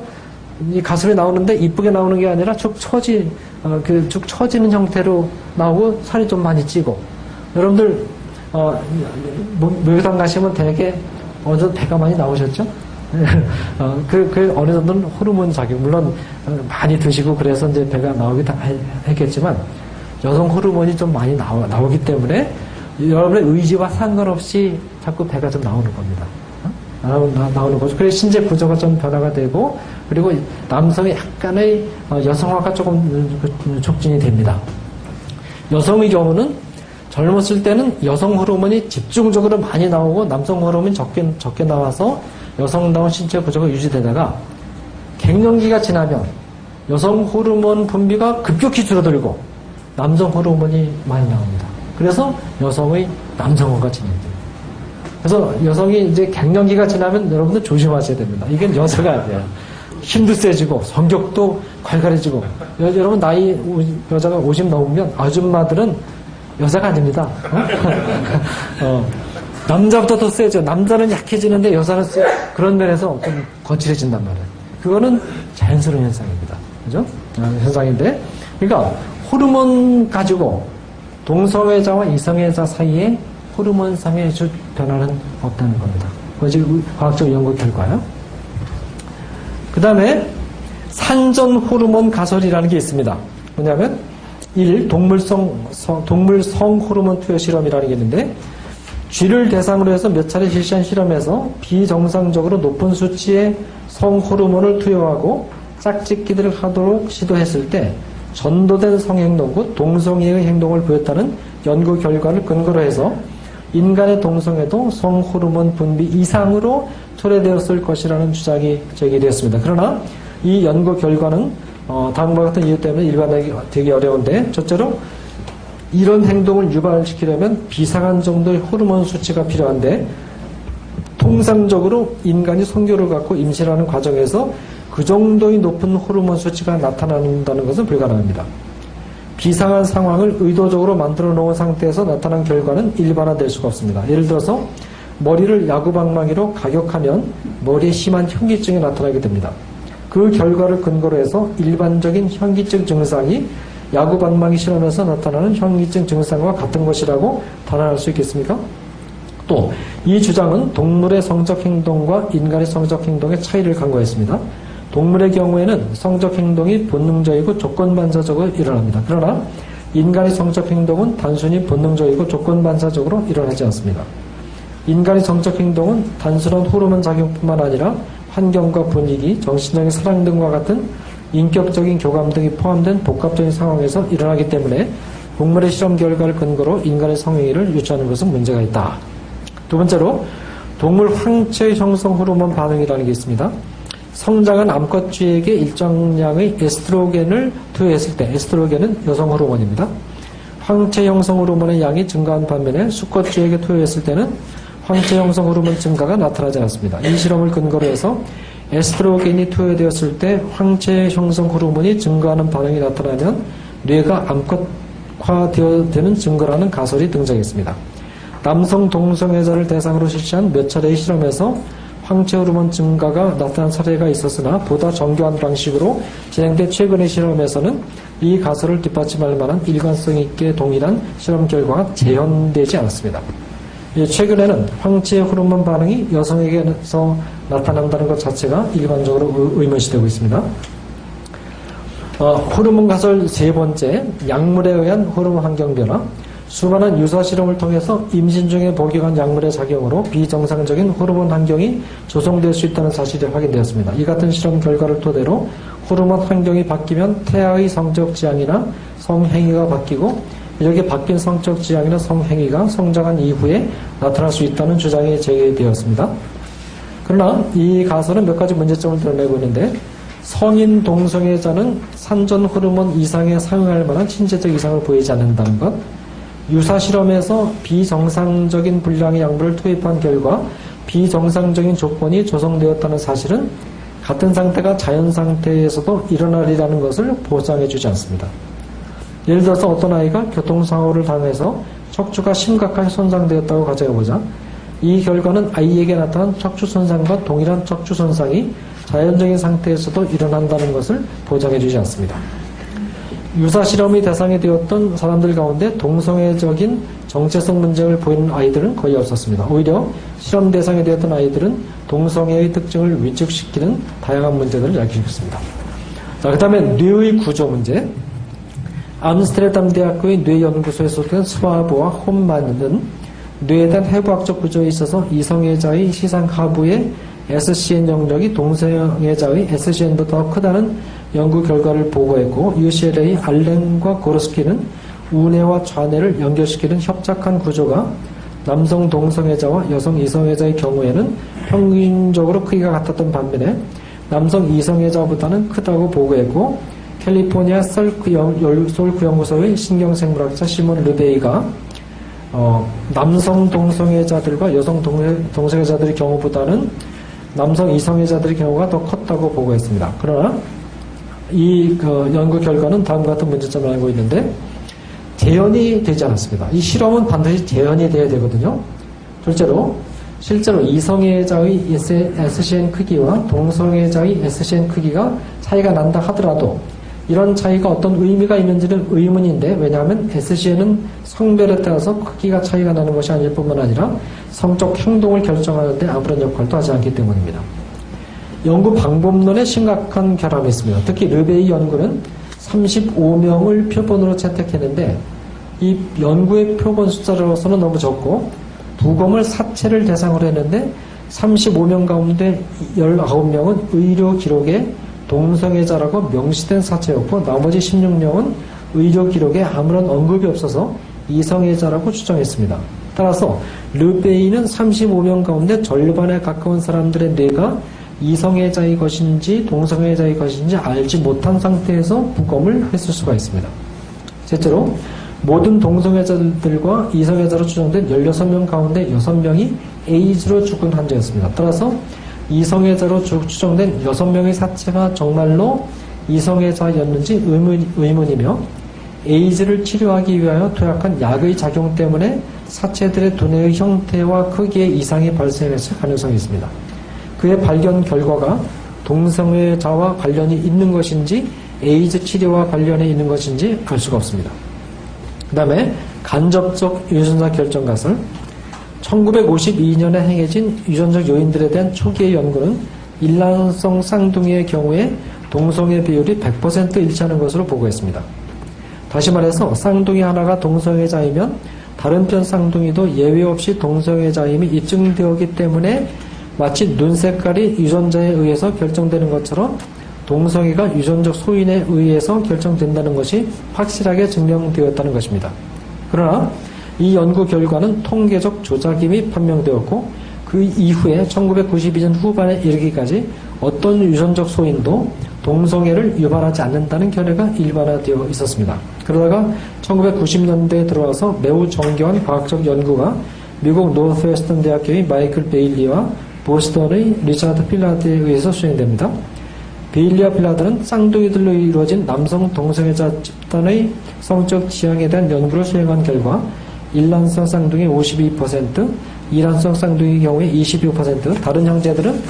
S5: 이 가슴이 나오는데 이쁘게 나오는 게 아니라 축 처지 어, 그축 처지는 형태로 나오고 살이 좀 많이 찌고 여러분들 어, 모- 목욕탕 가시면 되게 어느 정도 배가 많이 나오셨죠? 어, 그, 그 어느 정도는 호르몬 작용, 물론 어, 많이 드시고 그래서 이제 배가 나오기도 하- 했겠지만 여성 호르몬이 좀 많이 나오, 나오기 때문에 여러분의 의지와 상관없이 자꾸 배가 좀 나오는 겁니다. 나, 나오는 거죠. 그래서 신체 구조가 좀 변화가 되고 그리고 남성의 약간의 어, 여성화가 조금 음, 그, 촉진이 됩니다. 여성의 경우는 젊었을 때는 여성 호르몬이 집중적으로 많이 나오고 남성 호르몬이 적게, 적게 나와서 여성다운 신체 구조가 유지되다가 갱년기가 지나면 여성 호르몬 분비가 급격히 줄어들고 남성 호르몬이 많이 나옵니다. 그래서 여성의 남성화가 진행돼요. 그래서 여성이 이제 갱년기가 지나면 여러분들 조심하셔야 됩니다. 이게 여자가 아니에요. 힘도 세지고 성격도 괄괄해지고 여, 러분 나이 오- 여자가 50 넘으면 아줌마들은 여자가 아닙니다. 어? 어, 남자보다 더 세죠. 남자는 약해지는데 여자는 세, 그런 면에서 좀 거칠해진단 말이에요. 그거는 자연스러운 현상입니다. 그죠? 어, 현상인데 그러니까 호르몬 가지고 동성애자와 이성애자 사이에 호르몬상의 주 변화는 없다는 겁니다. 지금 과학적 연구 결과요. 그 다음에 산전 호르몬 가설이라는 게 있습니다. 뭐냐면 1. 동물성, 성, 동물성 호르몬 투여 실험이라는 게 있는데 쥐를 대상으로 해서 몇 차례 실시한 실험에서 비정상적으로 높은 수치의 성 호르몬을 투여하고 짝짓기들을 하도록 시도했을 때 전도된 성행동, 곧 동성애의 행동을 보였다는 연구 결과를 근거로 해서 인간의 동성애도 성 호르몬 분비 이상으로 초래되었을 것이라는 주장이 제기되었습니다. 그러나 이 연구 결과는 어, 다음과 같은 이유 때문에 일반화되기 되기 어려운데 첫째로 이런 행동을 유발시키려면 비상한 정도의 호르몬 수치가 필요한데 통상적으로 인간이 성교를 갖고 임신하는 과정에서 그 정도의 높은 호르몬 수치가 나타난다는 것은 불가능합니다. 비상한 상황을 의도적으로 만들어 놓은 상태에서 나타난 결과는 일반화될 수가 없습니다. 예를 들어서 머리를 야구방망이로 가격하면 머리에 심한 현기증이 나타나게 됩니다. 그 결과를 근거로 해서 일반적인 현기증 증상이 야구 방망이 실험에서 나타나는 현기증 증상과 같은 것이라고 단언할 수 있겠습니까? 또 이 주장은 동물의 성적 행동과 인간의 성적 행동의 차이를 강조했습니다. 동물의 경우에는 성적 행동이 본능적이고 조건 반사적으로 일어납니다. 그러나 인간의 성적 행동은 단순히 본능적이고 조건 반사적으로 일어나지 않습니다. 인간의 성적 행동은 단순한 호르몬 작용뿐만 아니라 환경과 분위기, 정신적인 사랑 등과 같은 인격적인 교감 등이 포함된 복합적인 상황에서 일어나기 때문에 동물의 실험 결과를 근거로 인간의 성행위를 유추하는 것은 문제가 있다. 두 번째로 동물 황체 형성 호르몬 반응이라는 게 있습니다. 성장한 암컷쥐에게 일정량의 에스트로겐을 투여했을 때 에스트로겐은 여성 호르몬입니다. 황체 형성 호르몬의 양이 증가한 반면에 수컷쥐에게 투여했을 때는 황체 형성 호르몬 증가가 나타나지 않습니다. 이 실험을 근거로 해서 에스트로겐이 투여되었을 때 황체 형성 호르몬이 증가하는 반응이 나타나면 뇌가 암컷화되는 증거라는 가설이 등장했습니다. 남성 동성애자를 대상으로 실시한 몇 차례의 실험에서 황체 호르몬 증가가 나타난 사례가 있었으나 보다 정교한 방식으로 진행된 최근의 실험에서는 이 가설을 뒷받침할 만한 일관성 있게 동일한 실험 결과가 재현되지 않았습니다. 예, 최근에는 황체 호르몬 반응이 여성에게서 나타난다는 것 자체가 일반적으로 의- 의문시되고 있습니다. 어, 호르몬 가설 세 번째, 약물에 의한 호르몬 환경 변화. 수많은 유사 실험을 통해서 임신 중에 복용한 약물의 작용으로 비정상적인 호르몬 환경이 조성될 수 있다는 사실이 확인되었습니다. 이 같은 실험 결과를 토대로 호르몬 환경이 바뀌면 태아의 성적 지향이나 성행위가 바뀌고 이렇게 바뀐 성적 지향이나 성행위가 성장한 이후에 나타날 수 있다는 주장이 제기되었습니다. 그러나 이 가설은 몇 가지 문제점을 드러내고 있는데 성인 동성애자는 산전 호르몬 이상에 사용할 만한 신체적 이상을 보이지 않는다는 것, 유사 실험에서 비정상적인 분량의 약물을 투입한 결과 비정상적인 조건이 조성되었다는 사실은 같은 상태가 자연 상태에서도 일어나리라는 것을 보장해 주지 않습니다. 예를 들어서 어떤 아이가 교통사고를 당해서 척추가 심각하게 손상되었다고 가정해보자. 이 결과는 아이에게 나타난 척추 손상과 동일한 척추 손상이 자연적인 상태에서도 일어난다는 것을 보장해 주지 않습니다. 유사 실험이 대상이 되었던 사람들 가운데 동성애적인 정체성 문제를 보이는 아이들은 거의 없었습니다. 오히려 실험 대상이 되었던 아이들은 동성애의 특징을 위축시키는 다양한 문제들을 야기했습니다. 자, 그 다음에 뇌의 구조 문제. 암스테르담 대학교의 뇌연구소에 소속된 스와보와 홈만은 뇌에 대한 해부학적 구조에 있어서 이성애자의 시상 하부의 SCN 영역이 동성애자의 SCN보다 더 크다는 연구 결과를 보고했고 UCLA 알렌과 고르스키는 우뇌와 좌뇌를 연결시키는 협착한 구조가 남성 동성애자와 여성 이성애자의 경우에는 평균적으로 크기가 같았던 반면에 남성 이성애자보다는 크다고 보고했고 캘리포니아 솔크 연구소의 신경생물학자 시몬 르베이가 어, 남성 동성애자들과 여성 동성- 동성애자들의 경우보다는 남성 이성애자들의 경우가 더 컸다고 보고했습니다. 그러나 이 그 연구 결과는 다음과 같은 문제점을 알고 있는데 재현이 되지 않았습니다. 이 실험은 반드시 재현이 돼야 되거든요. 둘째로 실제로 이성애자의 SCN 크기와 동성애자의 SCN 크기가 차이가 난다 하더라도 이런 차이가 어떤 의미가 있는지는 의문인데 왜냐하면 SCN은 성별에 따라서 크기가 차이가 나는 것이 아닐 뿐만 아니라 성적 행동을 결정하는데 아무런 역할도 하지 않기 때문입니다. 연구 방법론에 심각한 결함이 있습니다. 특히 르베이 연구는 35명을 표본으로 채택했는데 이 연구의 표본 숫자로서는 너무 적고 부검을 사체를 대상으로 했는데 35명 가운데 19명은 의료 기록에 동성애자라고 명시된 사체였고 나머지 16명은 의료 기록에 아무런 언급이 없어서 이성애자라고 추정했습니다. 따라서 르베이는 35명 가운데 절반에 가까운 사람들의 뇌가 이성애자의 것인지 동성애자의 것인지 알지 못한 상태에서 부검을 했을 수가 있습니다. 셋째로 모든 동성애자들과 이성애자로 추정된 16명 가운데 6명이 에이즈로 죽은 환자였습니다. 따라서 이성애자로 주- 추정된 6명의 사체가 정말로 이성애자였는지 의문, 의문이며 에이즈를 치료하기 위하여 투약한 약의 작용 때문에 사체들의 두뇌의 형태와 크기에 이상이 발생했을 가능성이 있습니다. 그의 발견 결과가 동성애자와 관련이 있는 것인지 에이즈 치료와 관련이 있는 것인지 알 수가 없습니다. 그 다음에 간접적 유전자 결정 가설 1952년에 행해진 유전적 요인들에 대한 초기의 연구는 일란성 쌍둥이의 경우에 동성애 비율이 100% 일치하는 것으로 보고했습니다. 다시 말해서 쌍둥이 하나가 동성애자이면 다른 편 쌍둥이도 예외 없이 동성애자임이 입증되었기 때문에 마치 눈 색깔이 유전자에 의해서 결정되는 것처럼 동성애가 유전적 소인에 의해서 결정된다는 것이 확실하게 증명되었다는 것입니다. 그러나 이 연구 결과는 통계적 조작임이 판명되었고 그 이후에 1992년 후반에 이르기까지 어떤 유전적 소인도 동성애를 유발하지 않는다는 견해가 일반화되어 있었습니다. 그러다가 1990년대에 들어와서 매우 정교한 과학적 연구가 미국 노스웨스턴 대학교의 마이클 베일리와 보스턴의 리차드 필라드에 의해서 수행됩니다. 베일리와 필라드는 쌍둥이들로 이루어진 남성 동성애자 집단의 성적 지향에 대한 연구를 수행한 결과 일란성 쌍둥이 52%, 이란성 쌍둥이의 경우에 25%, 다른 형제들은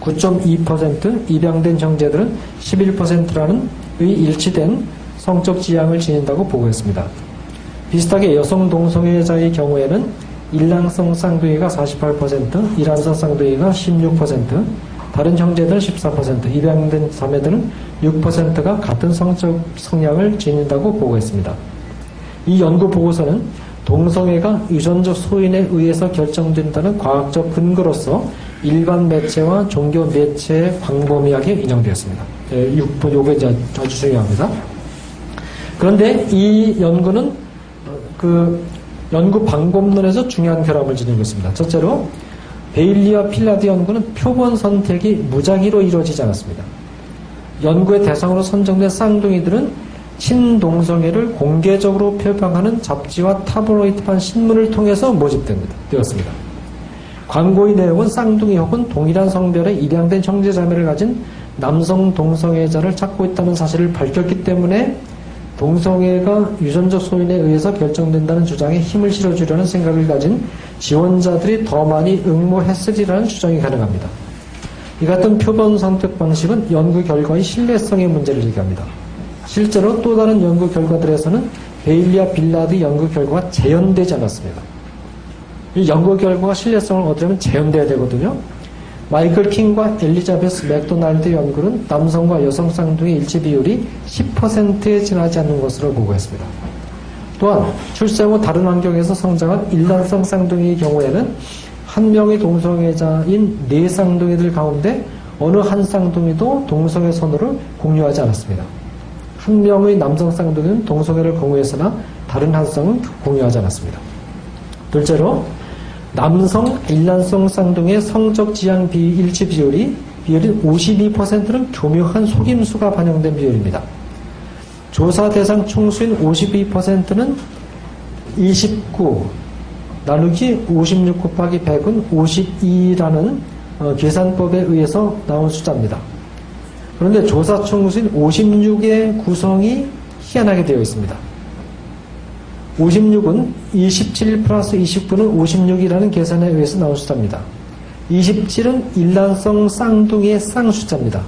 S5: 9.2%, 입양된 형제들은 11%라는 의 일치된 성적 지향을 지닌다고 보고했습니다. 비슷하게 여성 동성애자의 경우에는 일란성 쌍둥이가 48%, 이란성 쌍둥이가 16%, 다른 형제들은 14%, 입양된 자매들은 6%가 같은 성적 성향을 지닌다고 보고했습니다. 이 연구 보고서는 동성애가 유전적 소인에 의해서 결정된다는 과학적 근거로서 일반 매체와 종교 매체의 광범위하게 인용되었습니다. 6번 요거 이제 아주 중요합니다. 그런데 이 연구는 어, 그 연구 방법론에서 중요한 결함을 지니고 있습니다. 첫째로 베일리와 필라드 연구는 표본 선택이 무작위로 이루어지지 않았습니다. 연구의 대상으로 선정된 쌍둥이들은 친동성애를 공개적으로 표방하는 잡지와 타블로이드판 신문을 통해서 모집되었습니다. 광고의 내용은 쌍둥이 혹은 동일한 성별의 입양된 형제자매를 가진 남성 동성애자를 찾고 있다는 사실을 밝혔기 때문에 동성애가 유전적 소인에 의해서 결정된다는 주장에 힘을 실어주려는 생각을 가진 지원자들이 더 많이 응모했으리라는 주장이 가능합니다. 이 같은 표본 선택 방식은 연구 결과의 신뢰성의 문제를 제기합니다. 실제로 또 다른 연구 결과들에서는 베일리와 필라드 연구 결과가 재현되지 않았습니다. 이 연구 결과가 신뢰성을 얻으려면 재현돼야 되거든요. 마이클 킹과 엘리자베스 맥도날드 연구는 남성과 여성 쌍둥이 일치 비율이 10%에 지나지 않는 것으로 보고했습니다. 또한 출생 후 다른 환경에서 성장한 일란성 쌍둥이의 경우에는 한 명의 동성애자인 네 쌍둥이들 가운데 어느 한 쌍둥이도 동성애 선호를 공유하지 않았습니다. 한 명의 남성 쌍둥이는 동성애를 공유했으나 다른 한 쌍은 공유하지 않았습니다. 둘째로 남성 일란성 쌍둥이의 성적 지향 비 일치 비율이 비율이 52%는 교묘한 속임수가 반영된 비율입니다. 조사 대상 총수인 52%는 29 나누기 56 곱하기 100은 52라는 어, 계산법에 의해서 나온 숫자입니다. 그런데 조사 총수인 56의 구성이 희한하게 되어 있습니다. 56은 27 플러스 29는 56이라는 계산에 의해서 나온 숫자입니다. 27은 일란성 쌍둥이의 쌍숫자입니다.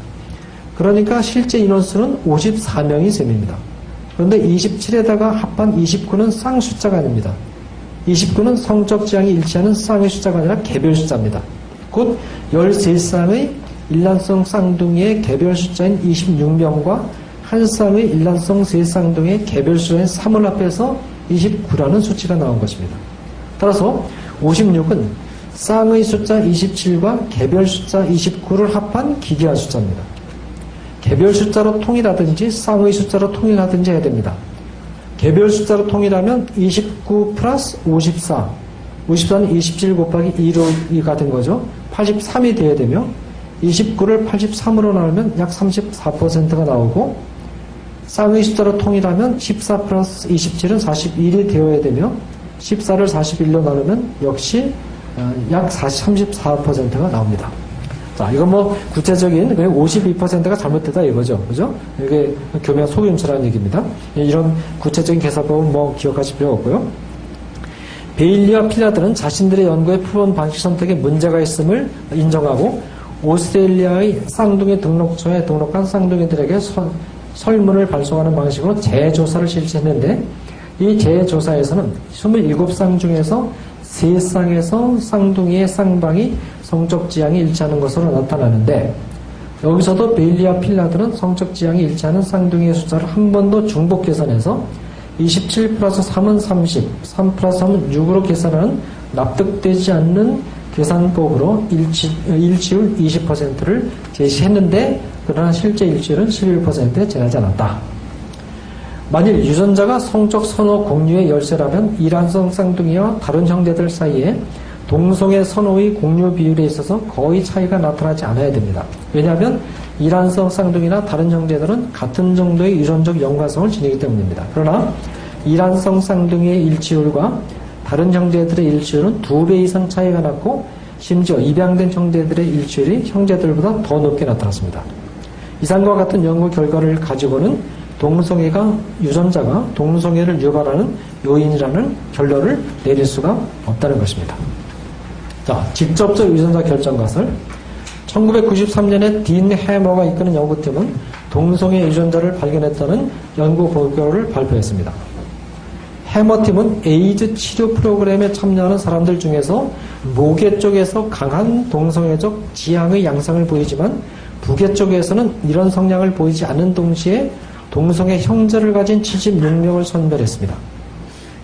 S5: 그러니까 실제 인원수는 54명이 셈입니다. 그런데 27에다가 합한 29는 쌍숫자가 아닙니다. 29는 성적 지향이 일치하는 쌍의 숫자가 아니라 개별 숫자입니다. 곧 13쌍의 일란성 쌍둥이의 개별 숫자인 26명과 한 쌍의 일란성 세 쌍둥이의 개별 숫자인 3을 합해서 29라는 수치가 나온 것입니다. 따라서 56은 쌍의 숫자 27과 개별 숫자 29를 합한 기계화 숫자입니다. 개별 숫자로 통일하든지 쌍의 숫자로 통일하든지 해야 됩니다. 개별 숫자로 통일하면 29 플러스 54. 54는 27 곱하기 2가 된 거죠. 83이 돼야 되며 29를 83으로 나누면 약 34%가 나오고 쌍의 숫자로 통일하면 14 플러스 27은 41이 되어야 되며 14를 41로 나누면 역시 어, 약 34%가 나옵니다. 자, 이건 뭐 구체적인 52%가 잘못되다 이거죠. 그죠? 이게 교묘한 속임수라는 얘기입니다. 이런 구체적인 계산법은 뭐 기억하실 필요 없고요. 베일리와 필라드는 자신들의 연구의 표본 방식 선택에 문제가 있음을 인정하고 오스트레일리아의 쌍둥이 등록처에 등록한 쌍둥이들에게 서- 설문을 발송하는 방식으로 재조사를 실시했는데 이 재조사에서는 27쌍 중에서 3쌍에서 쌍둥이의 쌍방이 성적 지향이 일치하는 것으로 나타나는데 여기서도 베일리와 필라드는 성적 지향이 일치하는 쌍둥이의 숫자를 한 번 더 중복 계산해서 27 플러스 3은 30, 3 플러스 3은 6으로 계산하는 납득되지 않는 계산법으로 일치, 일치율 20%를 제시했는데 그러나 실제 일치율은 11%에 지나지 않았다. 만일 유전자가 성적 선호 공유의 열쇠라면 이란성 쌍둥이와 다른 형제들 사이에 동성애 선호의 공유 비율에 있어서 거의 차이가 나타나지 않아야 됩니다. 왜냐하면 이란성 쌍둥이나 다른 형제들은 같은 정도의 유전적 연관성을 지니기 때문입니다. 그러나 이란성 쌍둥이의 일치율과 다른 형제들의 일치율은 두 배 이상 차이가 났고 심지어 입양된 형제들의 일치율이 형제들보다 더 높게 나타났습니다. 이상과 같은 연구 결과를 가지고는 동성애가 유전자가 동성애를 유발하는 요인이라는 결론을 내릴 수가 없다는 것입니다. 자, 직접적 유전자 결정 가설. 1993년에 딘 해머가 이끄는 연구팀은 동성애 유전자를 발견했다는 연구 결과를 발표했습니다. 해머팀은 에이즈 치료 프로그램에 참여하는 사람들 중에서 모계 쪽에서 강한 동성애적 지향의 양상을 보이지만 부계 쪽에서는 이런 성향을 보이지 않는 동시에 동성애 형제를 가진 76명을 선별했습니다.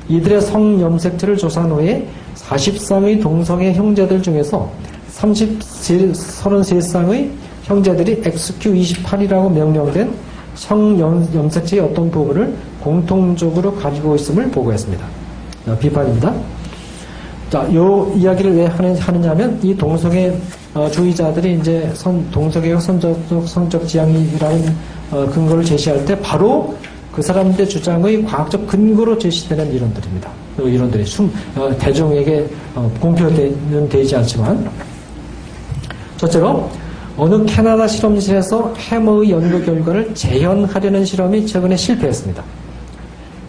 S5: 이들의 성염색체를 조사한 후에 40쌍의 동성애 형제들 중에서 33쌍의 형제들이 XQ28이라고 명명된 성염색체의 어떤 부분을 공통적으로 가지고 있음을 보고했습니다. 어, 비판입니다. 자, 요 이야기를 왜 하느- 하느냐 면 이 동성애 어, 주의자들이 이제 선, 동성애가 선적, 성적 지향이라는 어, 근거를 제시할 때 바로 그 사람들의 주장의 과학적 근거로 제시되는 이론들입니다. 이 이론들이 숨, 어, 대중에게 어, 공표는 되지 않지만 첫째로 어느 캐나다 실험실에서 해머의 연구 결과를 재현하려는 실험이 최근에 실패했습니다.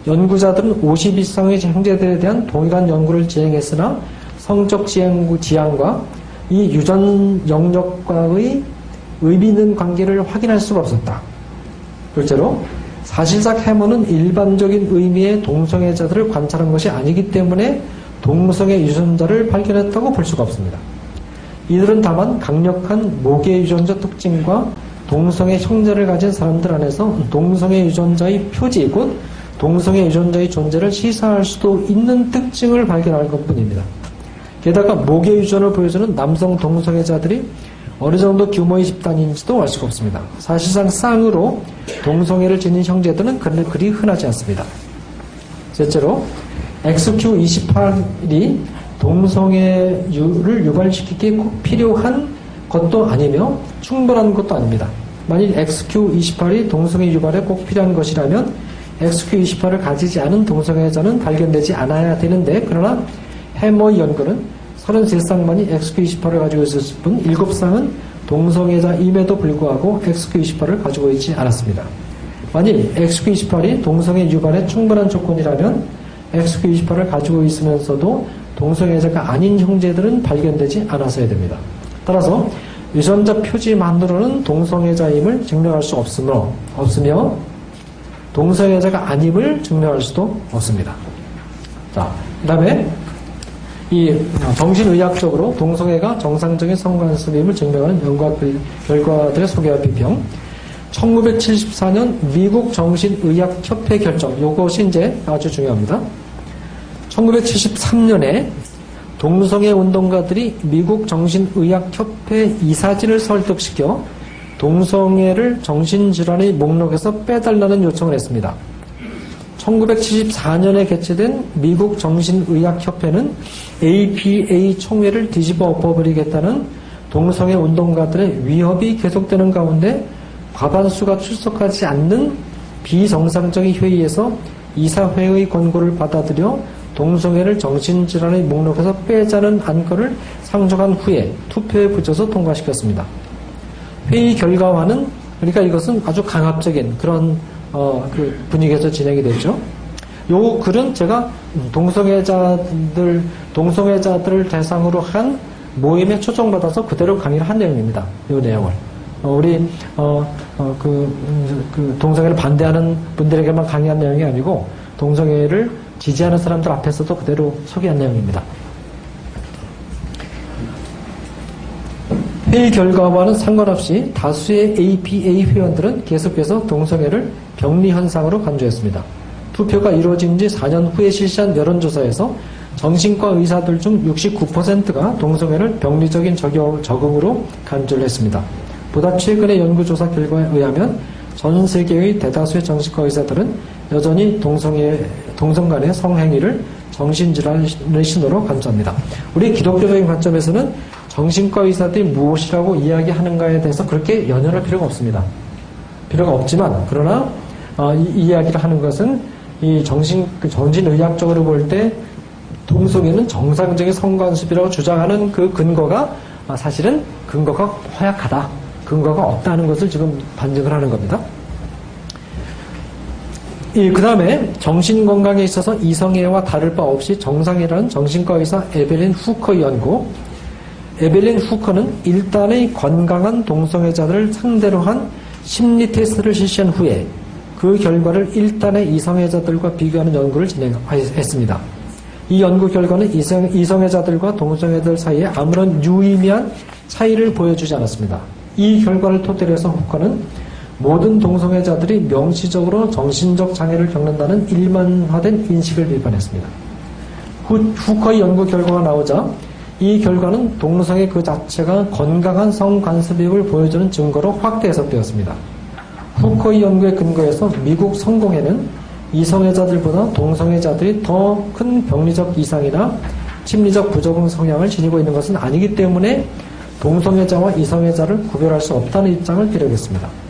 S5: 연구자들은 50 이상의 형제들에 대한 동일한 연구를 진행했으나 성적 지향, 지향과 이 유전 영역과의 의미 있는 관계를 확인할 수가 없었다. 둘째로 사실상 해머는 일반적인 의미의 동성애자들을 관찰한 것이 아니기 때문에 동성애 유전자를 발견했다고 볼 수가 없습니다. 이들은 다만 강력한 모계 유전자 특징과 동성애 형제를 가진 사람들 안에서 동성애 유전자의 표지 곧 동성애 유전자의 존재를 시사할 수도 있는 특징을 발견할 것 뿐입니다. 게다가 모계 유전을 보여주는 남성 동성애자들이 어느 정도 규모의 집단인지도 알 수가 없습니다. 사실상 쌍으로 동성애를 지닌 형제들은 그리 흔하지 않습니다. 셋째로 XQ28이 동성애를 유발시키기에 꼭 필요한 것도 아니며 충분한 것도 아닙니다. 만일 XQ28이 동성애 유발에 꼭 필요한 것이라면 XQ28을 가지지 않은 동성애자는 발견되지 않아야 되는데 그러나 해머 연구는 33쌍만이 XQ28을 가지고 있었을 뿐 7쌍은 동성애자임에도 불구하고 XQ28을 가지고 있지 않았습니다. 만일 XQ28이 동성애 유발에 충분한 조건이라면 XQ28을 가지고 있으면서도 동성애자가 아닌 형제들은 발견되지 않았어야 됩니다. 따라서 유전자 표지만으로는 동성애자임을 증명할 수 없으며, 없으며 동성애자가 아님을 증명할 수도 없습니다. 자, 그 다음에 이 정신의학적으로 동성애가 정상적인 성관습임을 증명하는 연구 결과들의 소개와 비평. 1974년 미국 정신의학협회 결정. 요것이 이제 아주 중요합니다. 1973년에 동성애 운동가들이 미국 정신의학협회 이사진을 설득시켜 동성애를 정신질환의 목록에서 빼달라는 요청을 했습니다. 1974년에 개최된 미국 정신의학협회는 APA 총회를 뒤집어 엎어버리겠다는 동성애 운동가들의 위협이 계속되는 가운데 과반수가 출석하지 않는 비정상적인 회의에서 이사회의 권고를 받아들여 동성애를 정신질환의 목록에서 빼자는 안건을 상정한 후에 투표에 붙여서 통과시켰습니다. 회의 결과와는 그러니까 이것은 아주 강압적인 그런 어, 그 분위기에서 진행이 됐죠. 요 글은 제가 동성애자들 동성애자들을 대상으로 한 모임에 초청받아서 그대로 강의를 한 내용입니다. 이 내용을. 어, 우리 어, 어, 그, 음, 그 동성애를 반대하는 분들에게만 강의한 내용이 아니고 동성애를 지지하는 사람들 앞에서도 그대로 소개한 내용입니다. 회의 결과와는 상관없이 다수의 APA 회원들은 계속해서 동성애를 병리 현상으로 간주했습니다. 투표가 이루어진 지 4년 후에 실시한 여론조사에서 정신과 의사들 중 69%가 동성애를 병리적인 적응으로 간주를 했습니다. 보다 최근의 연구조사 결과에 의하면 전 세계의 대다수의 정신과 의사들은 여전히 동성애, 동성 간의 성행위를 정신질환의 신호로 간주합니다. 우리 기독교적인 관점에서는 정신과 의사들이 무엇이라고 이야기하는가에 대해서 그렇게 연연할 필요가 없습니다. 필요가 없지만 그러나 어, 이, 이 이야기를 하는 것은 이 정신 그 정신의학적으로 볼 때 동성애는 정상적인 성관습이라고 주장하는 그 근거가 아, 사실은 근거가 허약하다. 근거가 없다는 것을 지금 반증을 하는 겁니다. 그 다음에 정신건강에 있어서 이성애와 다를 바 없이 정상이라는 정신과 의사 에벨린 후커의 연구. 에벨린 후커는 일단의 건강한 동성애자들을 상대로 한 심리 테스트를 실시한 후에 그 결과를 일단의 이성애자들과 비교하는 연구를 진행했습니다. 이 연구 결과는 이성, 이성애자들과 동성애들 사이에 아무런 유의미한 차이를 보여주지 않았습니다. 이 결과를 토대로 해서 후커는 모든 동성애자들이 명시적으로 정신적 장애를 겪는다는 일반화된 인식을 비판했습니다. 후, 후커의 연구 결과가 나오자 이 결과는 동성애 그 자체가 건강한 성관습입을 보여주는 증거로 확대 해석되었습니다. 후커의 연구에 근거해서 미국 성공회는 이성애자들보다 동성애자들이 더 큰 병리적 이상이나 심리적 부적응 성향을 지니고 있는 것은 아니기 때문에 동성애자와 이성애자를 구별할 수 없다는 입장을 비력했습니다.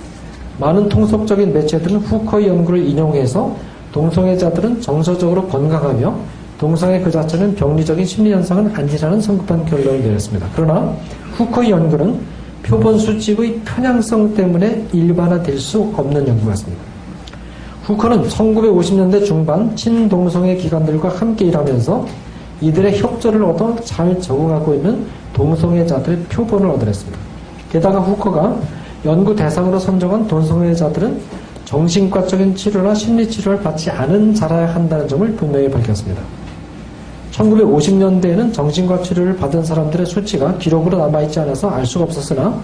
S5: 많은 통속적인 매체들은 후커의 연구를 인용해서 동성애자들은 정서적으로 건강하며 동성애 그 자체는 병리적인 심리현상은 아니라는 성급한 결론을 내렸습니다. 그러나 후커의 연구는 표본 수집의 편향성 때문에 일반화될 수 없는 연구 같습니다. 후커는 1950년대 중반 친동성애 기관들과 함께 일하면서 이들의 협조를 얻어 잘 적응하고 있는 동성애자들의 표본을 얻어냈습니다. 게다가 후커가 연구 대상으로 선정한 동성애자들은 정신과적인 치료나 심리치료를 받지 않은 자라야 한다는 점을 분명히 밝혔습니다. 1950년대에는 정신과 치료를 받은 사람들의 수치가 기록으로 남아있지 않아서 알 수가 없었으나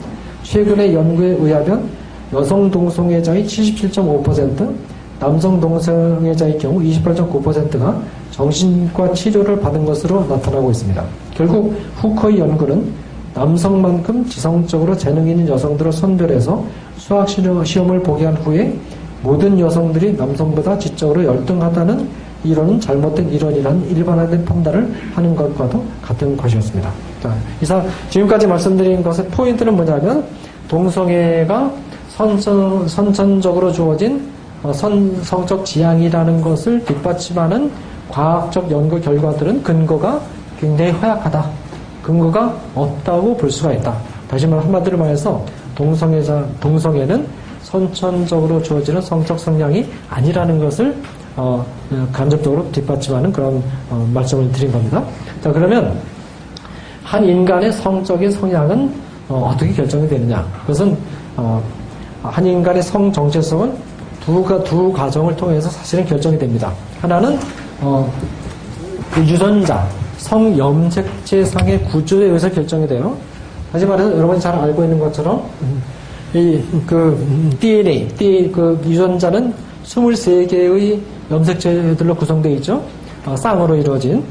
S5: 최근의 연구에 의하면 여성 동성애자의 77.5%, 남성 동성애자의 경우 28.9%가 정신과 치료를 받은 것으로 나타나고 있습니다. 결국 후커의 연구는 남성만큼 지성적으로 재능 있는 여성들을 선별해서 수학 시험을 보게 한 후에 모든 여성들이 남성보다 지적으로 열등하다는 이론은 잘못된 이론이라는 일반화된 판단을 하는 것과도 같은 것이었습니다. 자, 이상 지금까지 말씀드린 것의 포인트는 뭐냐면 동성애가 선천, 선천적으로 주어진 어, 선, 성적 지향이라는 것을 뒷받침하는 과학적 연구 결과들은 근거가 굉장히 허약하다. 근거가 없다고 볼 수가 있다. 다시 말해 한마디로 말해서 동성애자, 동성애는 선천적으로 주어지는 성적 성향이 아니라는 것을 어, 간접적으로 뒷받침하는 그런 어, 말씀을 드린 겁니다. 자 그러면 한 인간의 성적인 성향은 어, 떻게 결정이 되느냐? 그것은 어, 한 인간의 성 정체성은 두, 두 과정을 통해서 사실은 결정이 됩니다. 하나는 어, 그 유전자, 성염색체상의 구조에 의해서 결정이 돼요. 다시 말해서 여러분이 잘 알고 있는 것처럼 이 그 DNA, 그 유전자는 23개의 염색체들로 구성되어 있죠. 어, 쌍으로 이루어진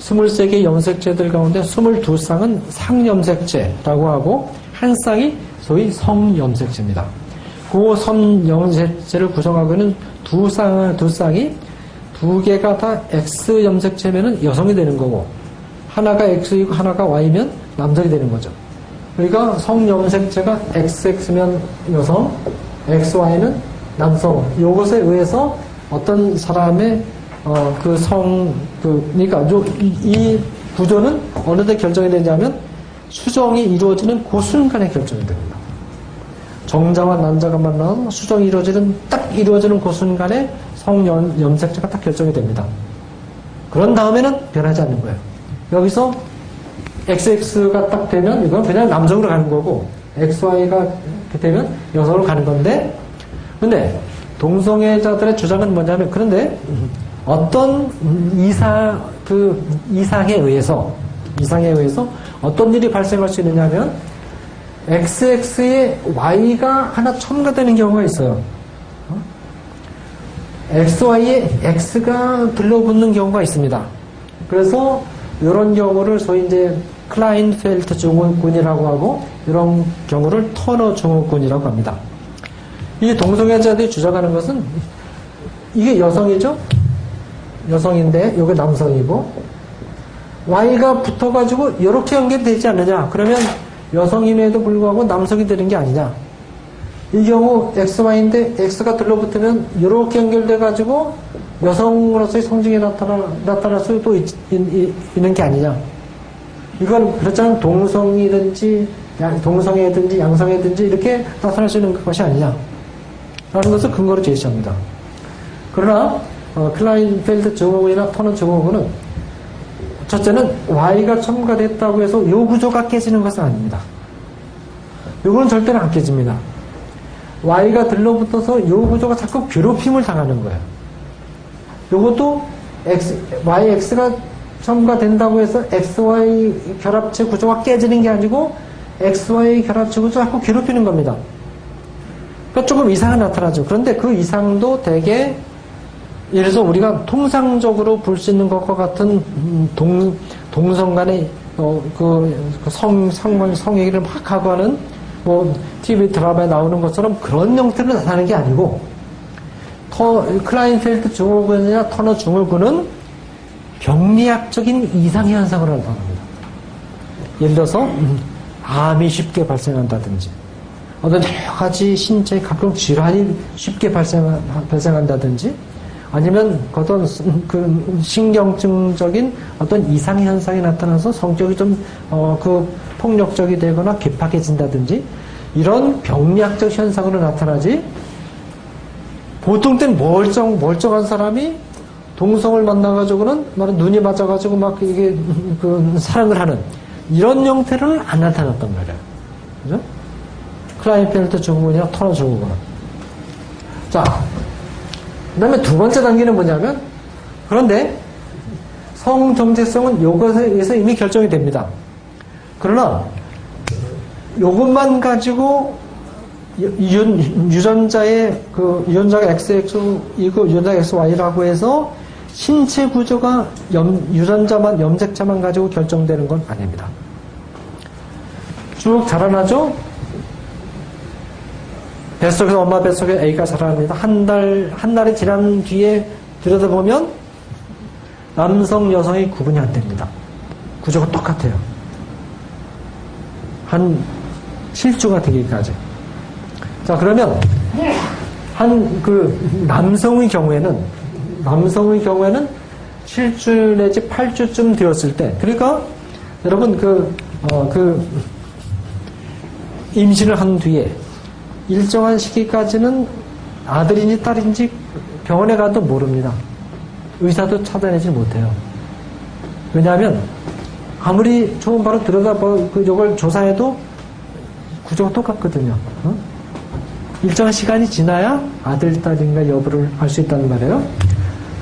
S5: 23개의 염색체들 가운데 22쌍은 상염색체라고 하고 한 쌍이 소위 성염색체입니다. 그 성염색체를 구성하고 있는 두 쌍, 두 쌍이 두 개가 다 X 염색체면은 여성이 되는 거고 하나가 X이고 하나가 Y면 남성이 되는 거죠. 그러니까 성염색체가 XX면 여성, XY는 남성. 이것에 의해서 어떤 사람의 어, 그 성, 그, 그러니까 요, 이, 이 구조는 어느 때 결정이 되냐면 수정이 이루어지는 그 순간에 결정이 됩니다. 정자와 난자가 만나면 수정이 이루어지는, 딱 이루어지는 그 순간에 성염, 염색체가 딱 결정이 됩니다. 그런 다음에는 변하지 않는 거예요. 여기서 XX가 딱 되면 이건 그냥 남성으로 가는 거고 XY가 되면 여성으로 가는 건데 근데 동성애자들의 주장은 뭐냐면 그런데 어떤 이상 그 이상에 의해서 이상에 의해서 어떤 일이 발생할 수 있느냐면 XX에 Y가 하나 첨가되는 경우가 있어요. 어? XY에 X가 들러붙는 경우가 있습니다. 그래서 이런 경우를 소위 이제 클라인펠트 증후군이라고 하고 이런 경우를 터너 증후군이라고 합니다. 이 동성애자들이 주장하는 것은 이게 여성이죠? 여성인데 이게 남성이고 Y가 붙어가지고 이렇게 연결되지 않느냐? 그러면 여성임에도 불구하고 남성이 되는 게 아니냐? 이 경우 XY인데 X가 들러붙으면 이렇게 연결돼 가지고 여성으로서의 성징이 나타나, 나타날 수도 있, 있는 게 아니냐. 이건 그렇잖아 동성이든지 양- 동성애든지 양성애든지 이렇게 나타날 수 있는 것이 아니냐. 라는 것을 근거로 제시합니다. 그러나 어, 클라인펠드 증후군이나 터너 증후군은 첫째는 Y가 첨가됐다고 해서 요 구조가 깨지는 것은 아닙니다. 요거는 절대로 안 깨집니다. Y가 들러붙어서 요 구조가 자꾸 괴롭힘을 당하는 거예요. 요것도 X, YX가 첨가된다고 해서 XY 결합체 구조가 깨지는 게 아니고 XY 결합체 구조가 자꾸 괴롭히는 겁니다. 그러니까 조금 이상이 나타나죠. 그런데 그 이상도 되게 예를 들어서 우리가 통상적으로 볼 수 있는 것과 같은 음, 동, 동성 간의 어, 그, 그 성, 성, 성 얘기를 막 하고 하는 뭐 TV 드라마에 나오는 것처럼 그런 형태로 나타나는 게 아니고 터, 클라인펠트 증후군이나 터너 증후군은 병리학적인 이상 현상으로 나타납니다. 예를 들어서 음, 암이 쉽게 발생한다든지 어떤 여러 가지 신체 각종 질환이 쉽게 발생, 발생한다든지 아니면 어떤 그 신경증적인 어떤 이상 현상이 나타나서 성격이 좀어그 폭력적이 되거나 개팍해진다든지 이런 병리학적 현상으로 나타나지 보통 때는 멀쩡 멀쩡한 사람이 동성을 만나가지고는 막 눈이 맞아가지고 막 이게 그 사랑을 하는 이런 형태로는 안 나타났단 말이에요. 그죠? 클라인펠트 증후군이나 터너 증후군은. 자, 그 다음에 두 번째 단계는 뭐냐면, 그런데 성정체성은 요것에 의해서 이미 결정이 됩니다. 그러나, 요것만 가지고 유, 유전자의 그 유전자가 XX이고 유전자가 XY라고 해서 신체 구조가 염, 유전자만 염색자만 가지고 결정되는 건 아닙니다. 쭉 자라나죠? 뱃속에서 엄마 뱃속에 A가 자라납니다. 한 달, 한 달이 지난 뒤에 들여다보면 남성, 여성이 구분이 안 됩니다. 구조가 똑같아요. 한 실주가 되기까지. 자, 그러면 한 그 남성의 경우에는 남성의 경우에는 7주 내지 8주쯤 되었을 때 그러니까 여러분 그, 어, 그 임신을 한 뒤에 일정한 시기까지는 아들인지 딸인지 병원에 가도 모릅니다. 의사도 찾아내지 못해요. 왜냐하면 아무리 좋은 바로 들여다보 그 이걸 조사해도 구조가 똑같거든요. 어? 일정한 시간이 지나야 아들, 딸인가 여부를 알 수 있다는 말이에요.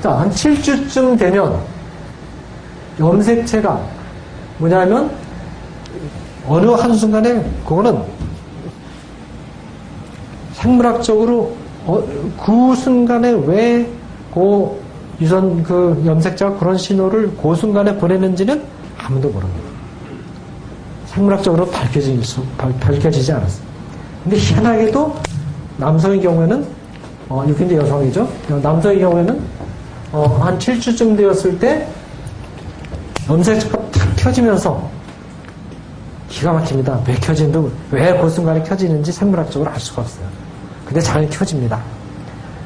S5: 자, 한 7주쯤 되면 염색체가 뭐냐면 어느 한순간에 그거는 생물학적으로 어, 그 순간에 왜 그 유전 그 염색자가 그런 신호를 그 순간에 보내는지는 아무도 모릅니다. 생물학적으로 밝혀지, 밝혀지지 않았어요. 근데 희한하게도 남성의 경우에는 어, 이게 여성이죠. 남성의 경우에는 어, 한 7주쯤 되었을 때 염색체가 탁 켜지면서 기가 막힙니다. 왜 켜진도 왜그 순간에 켜지는지 생물학적으로 알 수가 없어요. 근데 잘 켜집니다.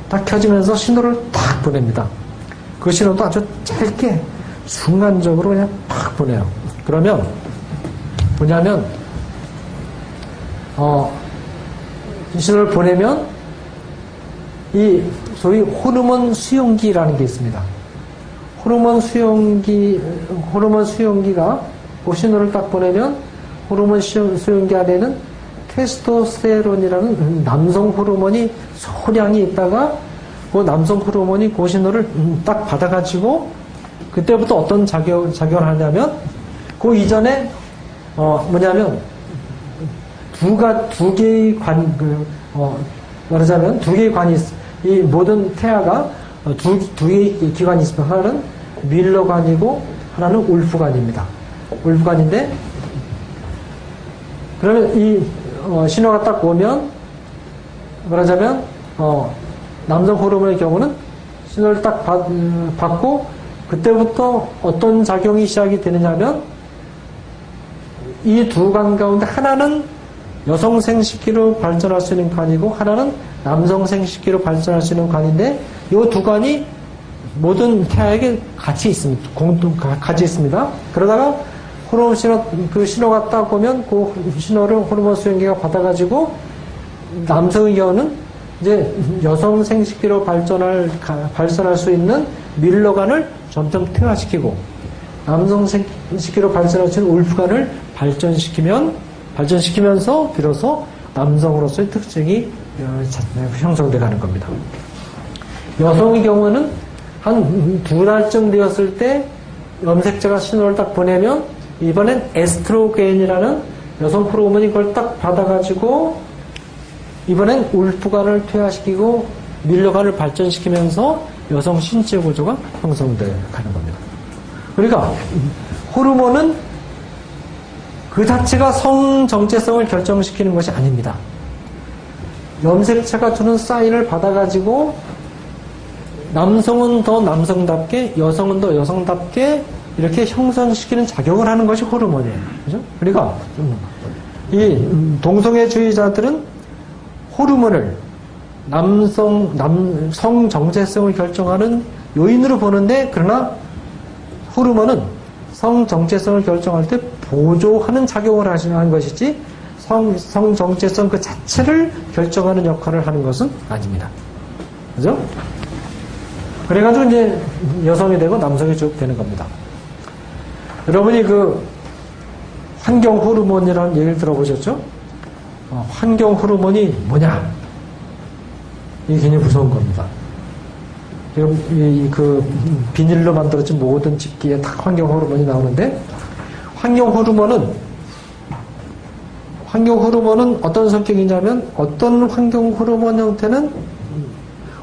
S5: 딱 켜지면서 신호를 탁 보냅니다. 그 신호도 아주 짧게 순간적으로 그냥 팍 보내요. 그러면 뭐냐면 어, 이 신호를 보내면 이 소위 호르몬 수용기라는 게 있습니다. 호르몬 수용기 호르몬 수용기가 그 신호를 딱 보내면 호르몬 시- 수용기 안에는 테스토스테론이라는 남성 호르몬이 소량이 있다가 그 남성 호르몬이 그 신호를 딱 받아가지고 그때부터 어떤 작용, 작용을 하냐면 그 이전에 어 뭐냐면 두가 두 개의 관, 그, 어, 말하자면 두 개의 관이 있, 이 모든 태아가 어, 두, 두 개의 기관이 있으면 하나는 밀러관이고 하나는 울프관입니다. 울프관인데 그러면 이 어, 신호가 딱 오면 말하자면 어, 남성 호르몬의 경우는 신호를 딱 받, 음, 받고 그때부터 어떤 작용이 시작이 되느냐면 이두관 가운데 하나는 여성 생식기로 발전할 수 있는 관이고 하나는 남성 생식기로 발전할 수 있는 관인데 이두 관이 모든 태아에게 같이 있습니다. 가- 같이 있습니다. 그러다가 호르몬 신호 그 신호가 딱 오면 그 신호를 호르몬 수용기가 받아가지고 남성의 경우는 이제 여성 생식기로 발전할 가- 발전할 수 있는 밀러관을 점점 퇴화시키고 남성 생식기로 발전할 수 있는 울프관을 발전시키면 발전시키면서 비로소 남성으로서의 특징이 어, 자- 형성돼 가는 겁니다. 여성의 경우는 한 두 달쯤 되었을 때 염색체가 신호를 딱 보내면 이번엔 에스트로겐이라는 여성 호르몬이 그걸 딱 받아가지고 이번엔 울프관을 퇴화시키고 밀려관을 발전시키면서 여성 신체 구조가 형성돼 가는 겁니다. 그러니까 호르몬은 그 자체가 성 정체성을 결정시키는 것이 아닙니다. 염색체가 주는 사인을 받아가지고 남성은 더 남성답게 여성은 더 여성답게 이렇게 형성시키는 작용을 하는 것이 호르몬이에요. 그죠? 그러니까 음, 이 음, 동성애주의자들은 호르몬을 남성 남성 정체성을 결정하는 요인으로 보는데 그러나 호르몬은 성 정체성을 결정할 때 보조하는 작용을 하시는 것이지 성, 성 정체성 그 자체를 결정하는 역할을 하는 것은 아닙니다. 그죠? 그래가지고 이제 여성이 되고 남성이 쭉 되는 겁니다. 여러분이 그 환경 호르몬이라는 얘기를 들어보셨죠? 어, 환경 호르몬이 뭐냐? 이게 굉장히 무서운 겁니다. 지금 이 그 비닐로 만들어진 모든 집기에 다 환경 호르몬이 나오는데 환경 호르몬은 환경 호르몬은 어떤 성격이냐면 어떤 환경 호르몬 형태는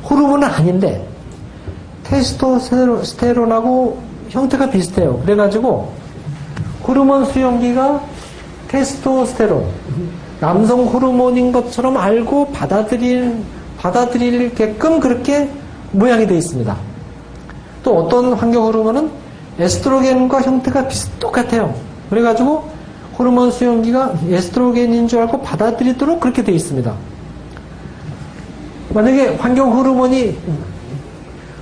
S5: 호르몬은 아닌데 테스토스테론하고 형태가 비슷해요. 그래가지고 호르몬 수용기가 테스토스테론 남성 호르몬인 것처럼 알고 받아들일 받아들이게끔 그렇게 모양이 되어 있습니다. 또 어떤 환경 호르몬은 에스트로겐과 형태가 비슷 똑같아요. 그래가지고 호르몬 수용기가 에스트로겐인 줄 알고 받아들이도록 그렇게 되어 있습니다. 만약에 환경 호르몬이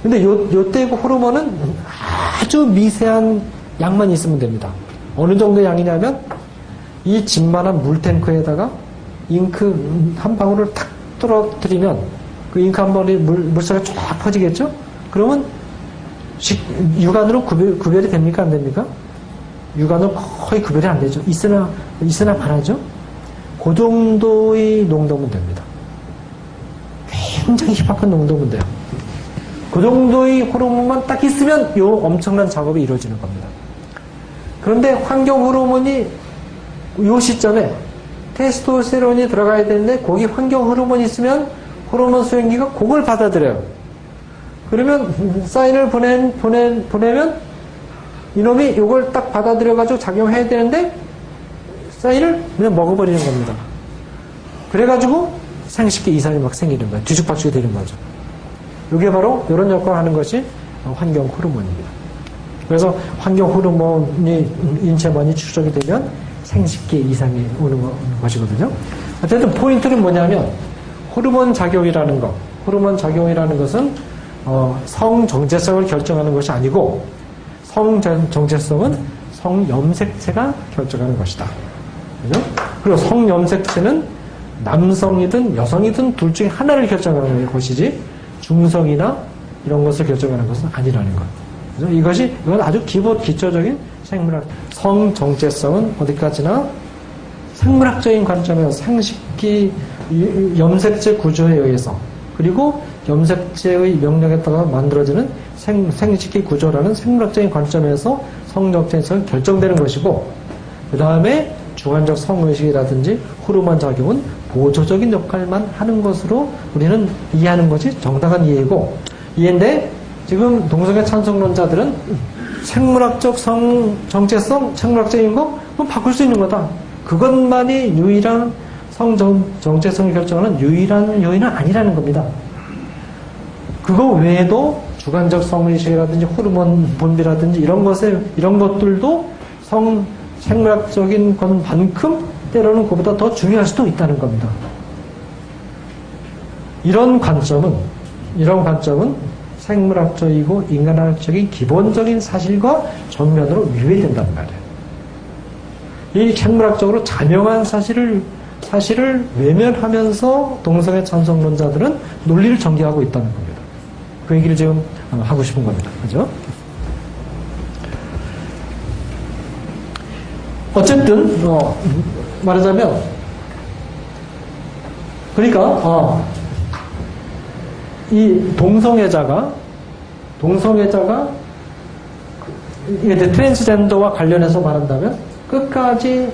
S5: 근데 요, 요때 그 호르몬은 아주 미세한 양만 있으면 됩니다. 어느 정도 양이냐면 이 집만한 물탱크에다가 잉크 한 방울을 탁 떨어뜨리면 그 잉크 한 방울이 물, 물살이 쫙 퍼지겠죠? 그러면 식, 육안으로 구별, 구별이 됩니까? 안 됩니까? 육안으로 거의 구별이 안 되죠. 있으나, 있으나 말하죠? 그 정도의 농도면 됩니다. 굉장히 희박한 농도면 돼요. 그 정도의 호르몬만 딱 있으면 요 엄청난 작업이 이루어지는 겁니다. 그런데 환경 호르몬이 요 시점에 테스토스테론이 들어가야 되는데 거기 환경 호르몬이 있으면 호르몬 수용기가 그걸 받아들여요. 그러면 사인을 보내, 보내, 보내면 이놈이 이걸 딱 받아들여가지고 작용해야 되는데 사인을 그냥 먹어버리는 겁니다. 그래가지고 생식기 이상이 막 생기는 거예요. 뒤죽박죽이 되는 거죠. 이게 바로 이런 역할을 하는 것이 환경 호르몬입니다. 그래서 환경 호르몬이 인체 많이 축적이 되면 생식기 이상이 오는 것이거든요. 어쨌든 포인트는 뭐냐면 호르몬 작용이라는 것, 호르몬 작용이라는 것은 어, 성 정체성을 결정하는 것이 아니고 성 정체성은 성 염색체가 결정하는 것이다. 그죠? 그리고 성 염색체는 남성이든 여성이든 둘 중에 하나를 결정하는 것이지 중성이나 이런 것을 결정하는 것은 아니라는 것. 그죠? 이것이 이건 아주 기본 기초적인 생물학 성 정체성은 어디까지나 생물학적인 관점에서 생식기 이- 염색체 구조에 의해서 그리고 염색체의 명령에 따라 만들어지는 생, 생식기 구조라는 생물학적인 관점에서 성정체성이 결정되는 것이고 그 다음에 주관적 성의식이라든지 호르몬 작용은 보조적인 역할만 하는 것으로 우리는 이해하는 것이 정당한 이해이고 이해인데 지금 동성애 찬성론자들은 생물학적 성 정체성, 생물학적인 거 그건 바꿀 수 있는 거다. 그것만이 유일한 성 정, 정체성을 결정하는 유일한 요인은 아니라는 겁니다. 그거 외에도 주관적 성의식이라든지 호르몬 분비라든지 이런 것에 이런 것들도 성 생물학적인 것만큼 때로는 그보다 더 중요할 수도 있다는 겁니다. 이런 관점은 이런 관점은 생물학적이고 인간학적인 기본적인 사실과 정면으로 위배된단 말이에요. 이 생물학적으로 자명한 사실을 사실을 외면하면서 동성애 찬성론자들은 논리를 전개하고 있다는 겁니다. 그 얘기를 지금 어, 하고 싶은 겁니다. 그죠? 어쨌든 어, 말하자면 그러니까 어, 이 동성애자가 동성애자가 이제 트랜스젠더와 관련해서 말한다면 끝까지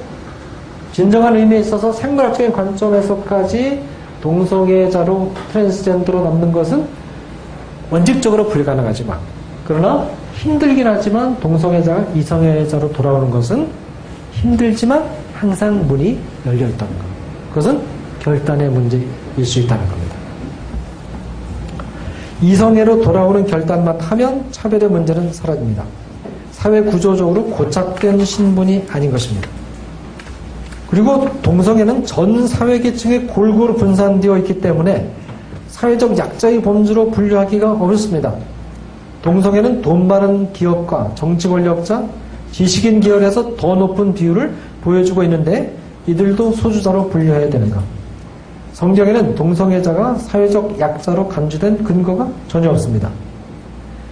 S5: 진정한 의미에 있어서 생물학적인 관점에서까지 동성애자로 트랜스젠더로 남는 것은 원칙적으로 불가능하지만 그러나 힘들긴 하지만 동성애자가 이성애자로 돌아오는 것은 힘들지만 항상 문이 열려 있다는 것. 그것은 결단의 문제일 수 있다는 겁니다. 이성애로 돌아오는 결단만 하면 차별의 문제는 사라집니다. 사회 구조적으로 고착된 신분이 아닌 것입니다. 그리고 동성애는 전 사회 계층에 골고루 분산되어 있기 때문에 사회적 약자의 범주로 분류하기가 어렵습니다. 동성애는 돈 많은 기업과 정치 권력자, 지식인 계열에서 더 높은 비율을 보여주고 있는데 이들도 소주자로 분류해야 되는가? 성경에는 동성애자가 사회적 약자로 간주된 근거가 전혀 없습니다.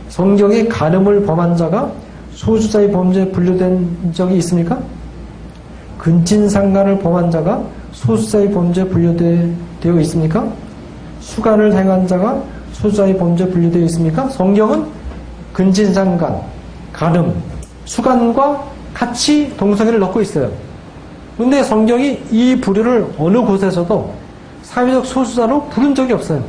S5: 성경에 간음을 범한 자가 소주자의 범죄에 분류된 적이 있습니까? 근친상간을 범한 자가 소수자의 범죄에 분류되어 있습니까? 수간을 행한 자가 소수자의 범죄에 분류되어 있습니까? 성경은 근친상간, 간음, 수간과 같이 동성애를 넣고 있어요. 근데 성경이 이 부류를 어느 곳에서도 사회적 소수자로 부른 적이 없어요.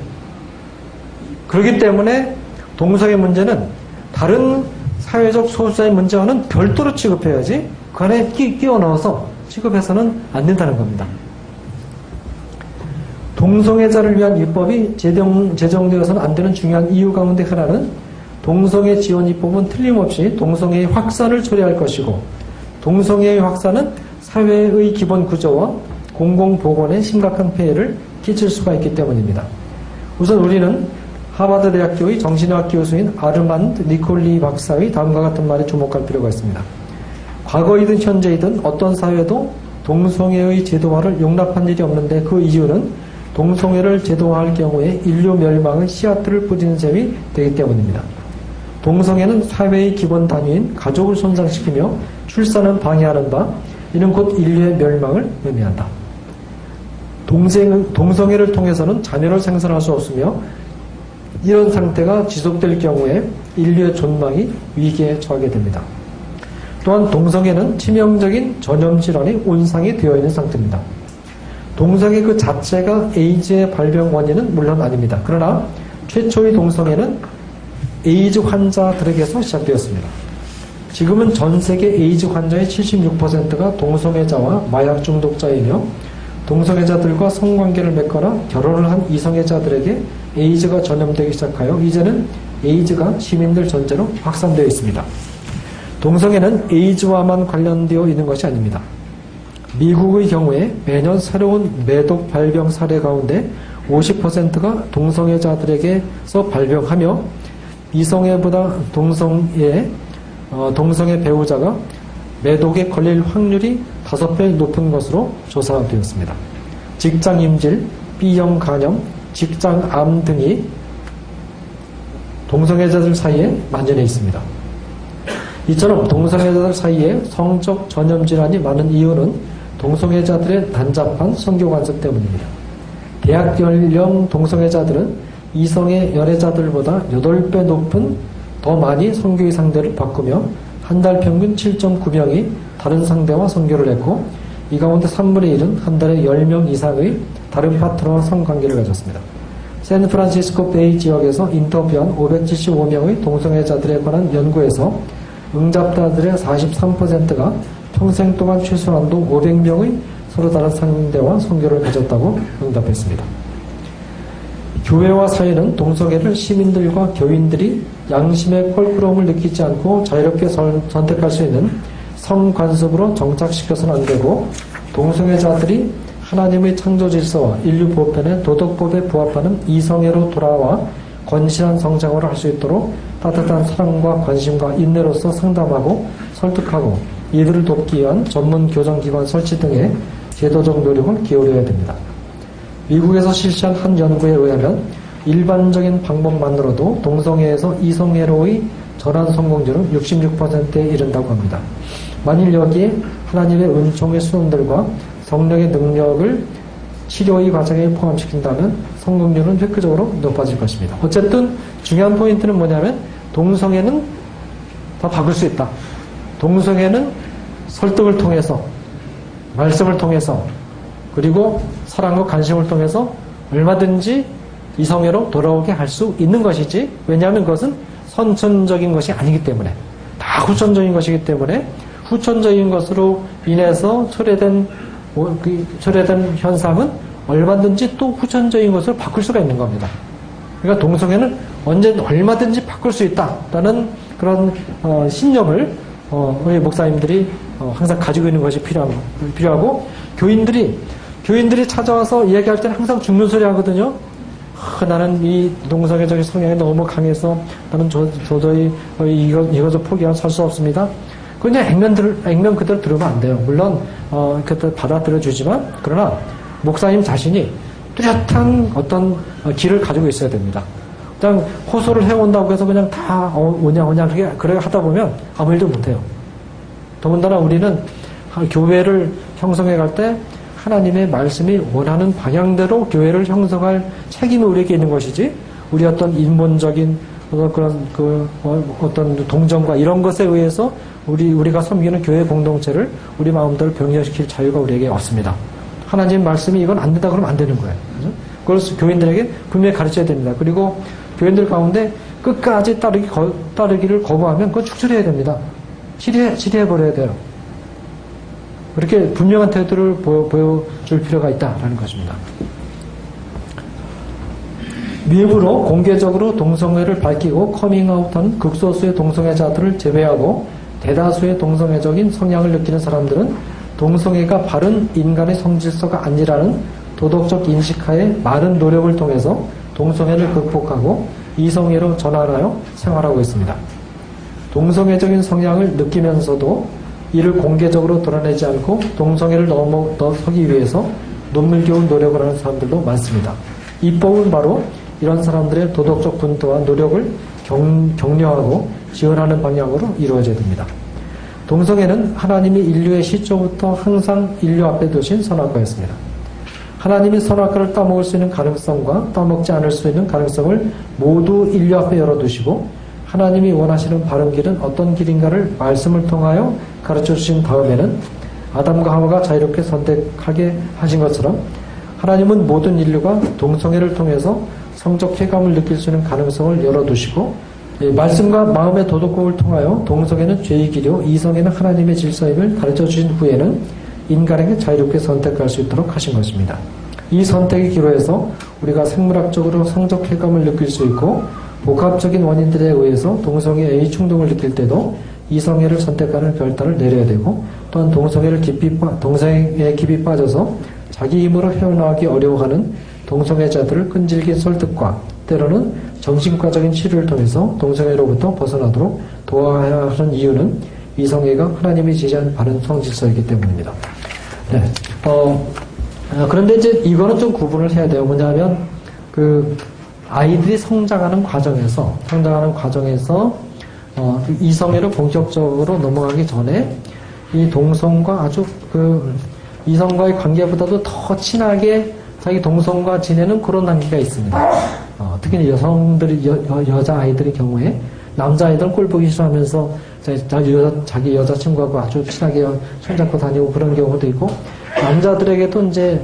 S5: 그렇기 때문에 동성애 문제는 다른 사회적 소수자의 문제와는 별도로 취급해야지 그 안에 끼, 끼워 넣어서 취급해서는 안 된다는 겁니다. 동성애자를 위한 입법이 제정, 제정되어서는 안 되는 중요한 이유 가운데 하나는 동성애 지원 입법은 틀림없이 동성애의 확산을 초래할 것이고 동성애의 확산은 사회의 기본 구조와 공공보건에 심각한 폐해를 끼칠 수가 있기 때문입니다. 우선 우리는 하버드 대학교의 정신의학 교수인 아르만드 니콜리 박사의 다음과 같은 말에 주목할 필요가 있습니다. 과거이든 현재이든 어떤 사회도 동성애의 제도화를 용납한 일이 없는데 그 이유는 동성애를 제도화할 경우에 인류 멸망의 씨앗들을 뿌리는 셈이 되기 때문입니다. 동성애는 사회의 기본 단위인 가족을 손상시키며 출산을 방해하는 바, 이는 곧 인류의 멸망을 의미한다. 동생, 동성애를 통해서는 자녀를 생산할 수 없으며 이런 상태가 지속될 경우에 인류의 존망이 위기에 처하게 됩니다. 또한 동성애는 치명적인 전염질환의 온상이 되어 있는 상태입니다. 동성애 그 자체가 에이즈의 발병 원인은 물론 아닙니다. 그러나 최초의 동성애는 에이즈 환자들에게서 시작되었습니다. 지금은 전 세계 에이즈 환자의 76%가 동성애자와 마약 중독자이며 동성애자들과 성관계를 맺거나 결혼을 한 이성애자들에게 에이즈가 전염되기 시작하여 이제는 에이즈가 시민들 전체로 확산되어 있습니다. 동성애는 에이즈와만 관련되어 있는 것이 아닙니다. 미국의 경우에 매년 새로운 매독 발병 사례 가운데 50%가 동성애자들에게서 발병하며 이성애보다 동성애, 어, 동성애 배우자가 매독에 걸릴 확률이 5배 높은 것으로 조사되었습니다. 직장 임질, B형 간염, 직장 암 등이 동성애자들 사이에 만연해 있습니다. 이처럼 동성애자들 사이에 성적 전염 질환이 많은 이유는 동성애자들의 난잡한 성교 관습 때문입니다. 대학 연령 동성애자들은 이성의 연애자들보다 8배 높은 더 많이 성교의 상대를 바꾸며 한 달 평균 7.9명이 다른 상대와 성교를 했고 이 가운데 3분의 1은 한 달에 10명 이상의 다른 파트너와 성관계를 가졌습니다. 샌프란시스코 베이 지역에서 인터뷰한 575명의 동성애자들에 관한 연구에서 응답자들의 43%가 평생 동안 최소한도 500명의 서로 다른 상대와 성교를 가졌다고 응답했습니다. 교회와 사회는 동성애를 시민들과 교인들이 양심의 껄끄러움을 느끼지 않고 자유롭게 선- 선택할 수 있는 성관습으로 정착시켜서는 안 되고 동성애자들이 하나님의 창조 질서와 인류 보편의 도덕법에 부합하는 이성애로 돌아와 건실한 성장을 할 수 있도록 따뜻한 사랑과 관심과 인내로서 상담하고 설득하고 이들을 돕기 위한 전문 교정기관 설치 등의 제도적 노력을 기울여야 됩니다. 미국에서 실시한 한 연구에 의하면 일반적인 방법만으로도 동성애에서 이성애로의 전환 성공률은 66%에 이른다고 합니다. 만일 여기에 하나님의 은총의 수원들과 성령의 능력을 치료의 과정에 포함시킨다면 성공률은 획기적으로 높아질 것입니다. 어쨌든 중요한 포인트는 뭐냐면 동성애는 다 바꿀 수 있다. 동성애는 설득을 통해서 말씀을 통해서 그리고 사랑과 관심을 통해서 얼마든지 이성애로 돌아오게 할 수 있는 것이지 왜냐하면 그것은 선천적인 것이 아니기 때문에 다 후천적인 것이기 때문에 후천적인 것으로 인해서 초래된 뭐, 그 초래된 현상은 얼마든지 또 후천적인 것을 바꿀 수가 있는 겁니다. 그러니까 동성애는 언제 얼마든지 바꿀 수 있다라는 그런 어, 신념을 어, 우리 목사님들이 어, 항상 가지고 있는 것이 필요한, 필요하고 교인들이 교인들이 찾아와서 이야기할 때는 항상 죽는 소리 하거든요. 아, 나는 이 동성애적인 성향이 너무 강해서 나는 저, 도저히 어, 이거, 이거저 포기하고 살 수 없습니다. 그냥 액면, 들, 액면 그대로 들으면 안 돼요. 물론, 어, 그때 받아들여 주지만, 그러나, 목사님 자신이 뚜렷한 어떤 어, 길을 가지고 있어야 됩니다. 그냥 호소를 해온다고 해서 그냥 다 어, 오냐 오냐 그렇게 그래 하다 보면 아무 일도 못해요. 더군다나 우리는 교회를 형성해 갈 때 하나님의 말씀이 원하는 방향대로 교회를 형성할 책임이 우리에게 있는 것이지 우리 어떤 인본적인 어떤 그런 그 어, 어떤 동정과 이런 것에 의해서 우리 우리가 섬기는 교회 공동체를 우리 마음대로 변경시킬 자유가 우리에게 없습니다. 하나님 말씀이 이건 안 된다 그러면 안 되는 거예요. 그걸 교인들에게 분명히 가르쳐야 됩니다. 그리고 교인들 가운데 끝까지 따르기, 거, 따르기를 거부하면 그건 축출해야 됩니다. 치료해, 치료해버려야 돼요. 그렇게 분명한 태도를 보여, 보여 줄 필요가 있다라는 것입니다. 일부러 공개적으로 동성애를 밝히고 커밍아웃한 극소수의 동성애자들을 제외하고 대다수의 동성애적인 성향을 느끼는 사람들은 동성애가 바른 인간의 성질서가 아니라는 도덕적 인식하에 많은 노력을 통해서 동성애를 극복하고 이성애로 전환하여 생활하고 있습니다. 동성애적인 성향을 느끼면서도 이를 공개적으로 드러내지 않고 동성애를 넘어 서기 위해서 눈물겨운 노력을 하는 사람들도 많습니다. 입법은 바로 이런 사람들의 도덕적 분투와 노력을 경, 격려하고 지원하는 방향으로 이루어져야 됩니다. 동성애는 하나님이 인류의 시초부터 항상 인류 앞에 두신 선악과였습니다. 하나님이 선악과를 따먹을 수 있는 가능성과 따먹지 않을 수 있는 가능성을 모두 인류 앞에 열어두시고 하나님이 원하시는 바른 길은 어떤 길인가를 말씀을 통하여 가르쳐 주신 다음에는 아담과 하와가 자유롭게 선택하게 하신 것처럼 하나님은 모든 인류가 동성애를 통해서 성적 쾌감을 느낄 수 있는 가능성을 열어두시고 예, 말씀과 마음의 도덕법을 통하여 동성애는 죄의 길이요 이성애는 하나님의 질서임을 가르쳐 주신 후에는 인간에게 자유롭게 선택할 수 있도록 하신 것입니다. 이 선택의 기로에서 우리가 생물학적으로 성적 쾌감을 느낄 수 있고 복합적인 원인들에 의해서 동성애의 충동을 느낄 때도 이성애를 선택하는 결단을 내려야 되고 또한 동성애를 깊이 빠, 동성애에 깊이 빠져서 자기 힘으로 헤어나가기 어려워하는 동성애자들을 끈질긴 설득과 때로는 정신과적인 치료를 통해서 동성애로부터 벗어나도록 도와야 하는 이유는 이성애가 하나님이 제시한 바른 성질서이기 때문입니다. 네. 어, 어, 그런데 이제 이거는 좀 구분을 해야 돼요. 뭐냐면 그 아이들이 성장하는 과정에서 성장하는 과정에서 어, 그 이성애로 본격적으로 넘어가기 전에 이 동성과 아주 그 이성과의 관계보다도 더 친하게 자기 동성과 지내는 그런 단계가 있습니다. 어, 특히 여성들이 여, 자 아이들의 경우에 남자 아이들은 꼴 보기 싫어하면서 자- 자기 여자, 자기 여자친구하고 아주 친하게 손잡고 다니고 그런 경우도 있고 남자들에게도 이제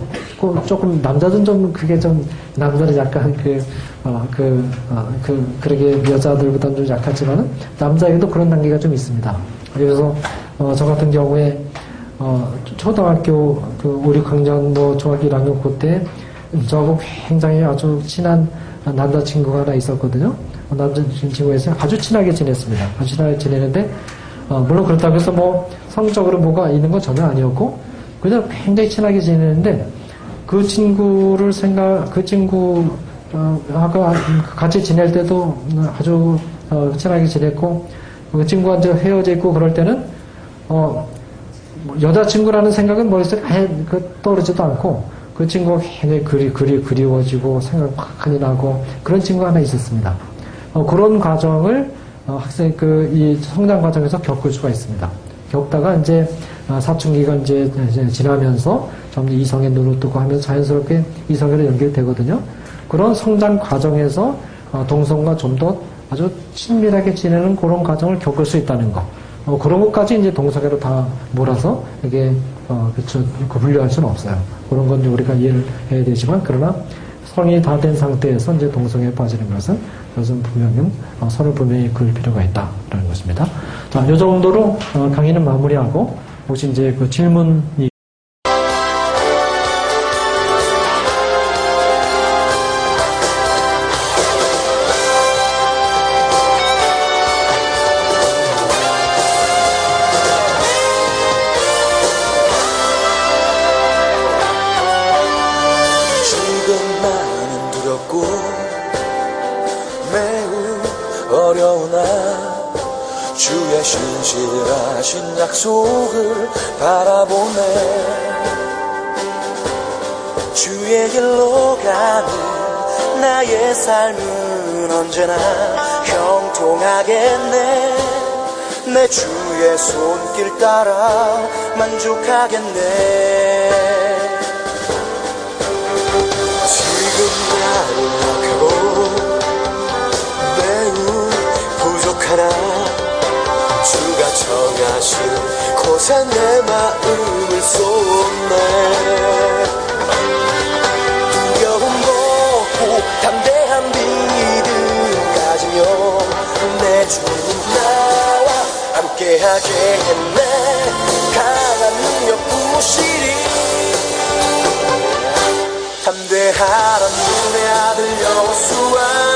S5: 그 조금 남자들은 좀 그게 좀 남자는 약간 그 어, 그, 어, 그, 그러게 여자들보다는 좀 약하지만은 남자에게도 그런 단계가 좀 있습니다. 그래서 어, 저 같은 경우에 어, 초등학교 그 5, 6학년 뭐 중학교 1학년 그때 저하고 굉장히 아주 친한 남자친구가 하나 있었거든요. 어, 남자친구에서 아주 친하게 지냈습니다. 아주 친하게 지내는데 어, 물론 그렇다고 해서 뭐 성적으로 뭐가 있는 건 전혀 아니었고 그냥 굉장히 친하게 지내는데 그 친구를 생각 그 친구 어, 아까 같이 지낼 때도 아주 어, 친하게 지냈고 그 친구가 이제 헤어져 있고 그럴 때는 어, 뭐 여자친구라는 생각은 머릿속에 아예 그 떠오르지도 않고 그 친구가 굉장히 그리, 그리, 그리워지고 생각 많이 나고 그런 친구가 하나 있었습니다. 어, 그런 과정을 어, 학생 그 이 성장 과정에서 겪을 수가 있습니다. 겪다가 이제 어, 사춘기가 이제, 지나면서 점점 이성의 눈을 뜨고 하면서 자연스럽게 이성으로 연결되거든요. 그런 성장 과정에서 어, 동성과 좀 더 아주 친밀하게 지내는 그런 과정을 겪을 수 있다는 거. 어, 그런 것까지 이제 동성애로 다 몰아서 이게 어, 그쵸, 그 분류할 수는 없어요. 그런 건 우리가 이해를 해야 되지만 그러나 성이 다 된 상태에서 이제 동성애에 빠지는 것은 그것은 분명히 어, 선을 분명히 그을 필요가 있다라는 것입니다. 자, 이 정도로 어, 강의는 마무리하고 혹시 이제 그 질문이
S6: 삶은 언제나 형통하겠네. 내 주의 손길 따라 만족하겠네. 지금 나를 약하고 매우 부족하나 주가 정하신 곳에 내 마음을 쏟네. 두려움 벗고 담대 주님 나와 함께 하겠네. 강한 능력 부시리. 담대하라 눈의 아들 여수와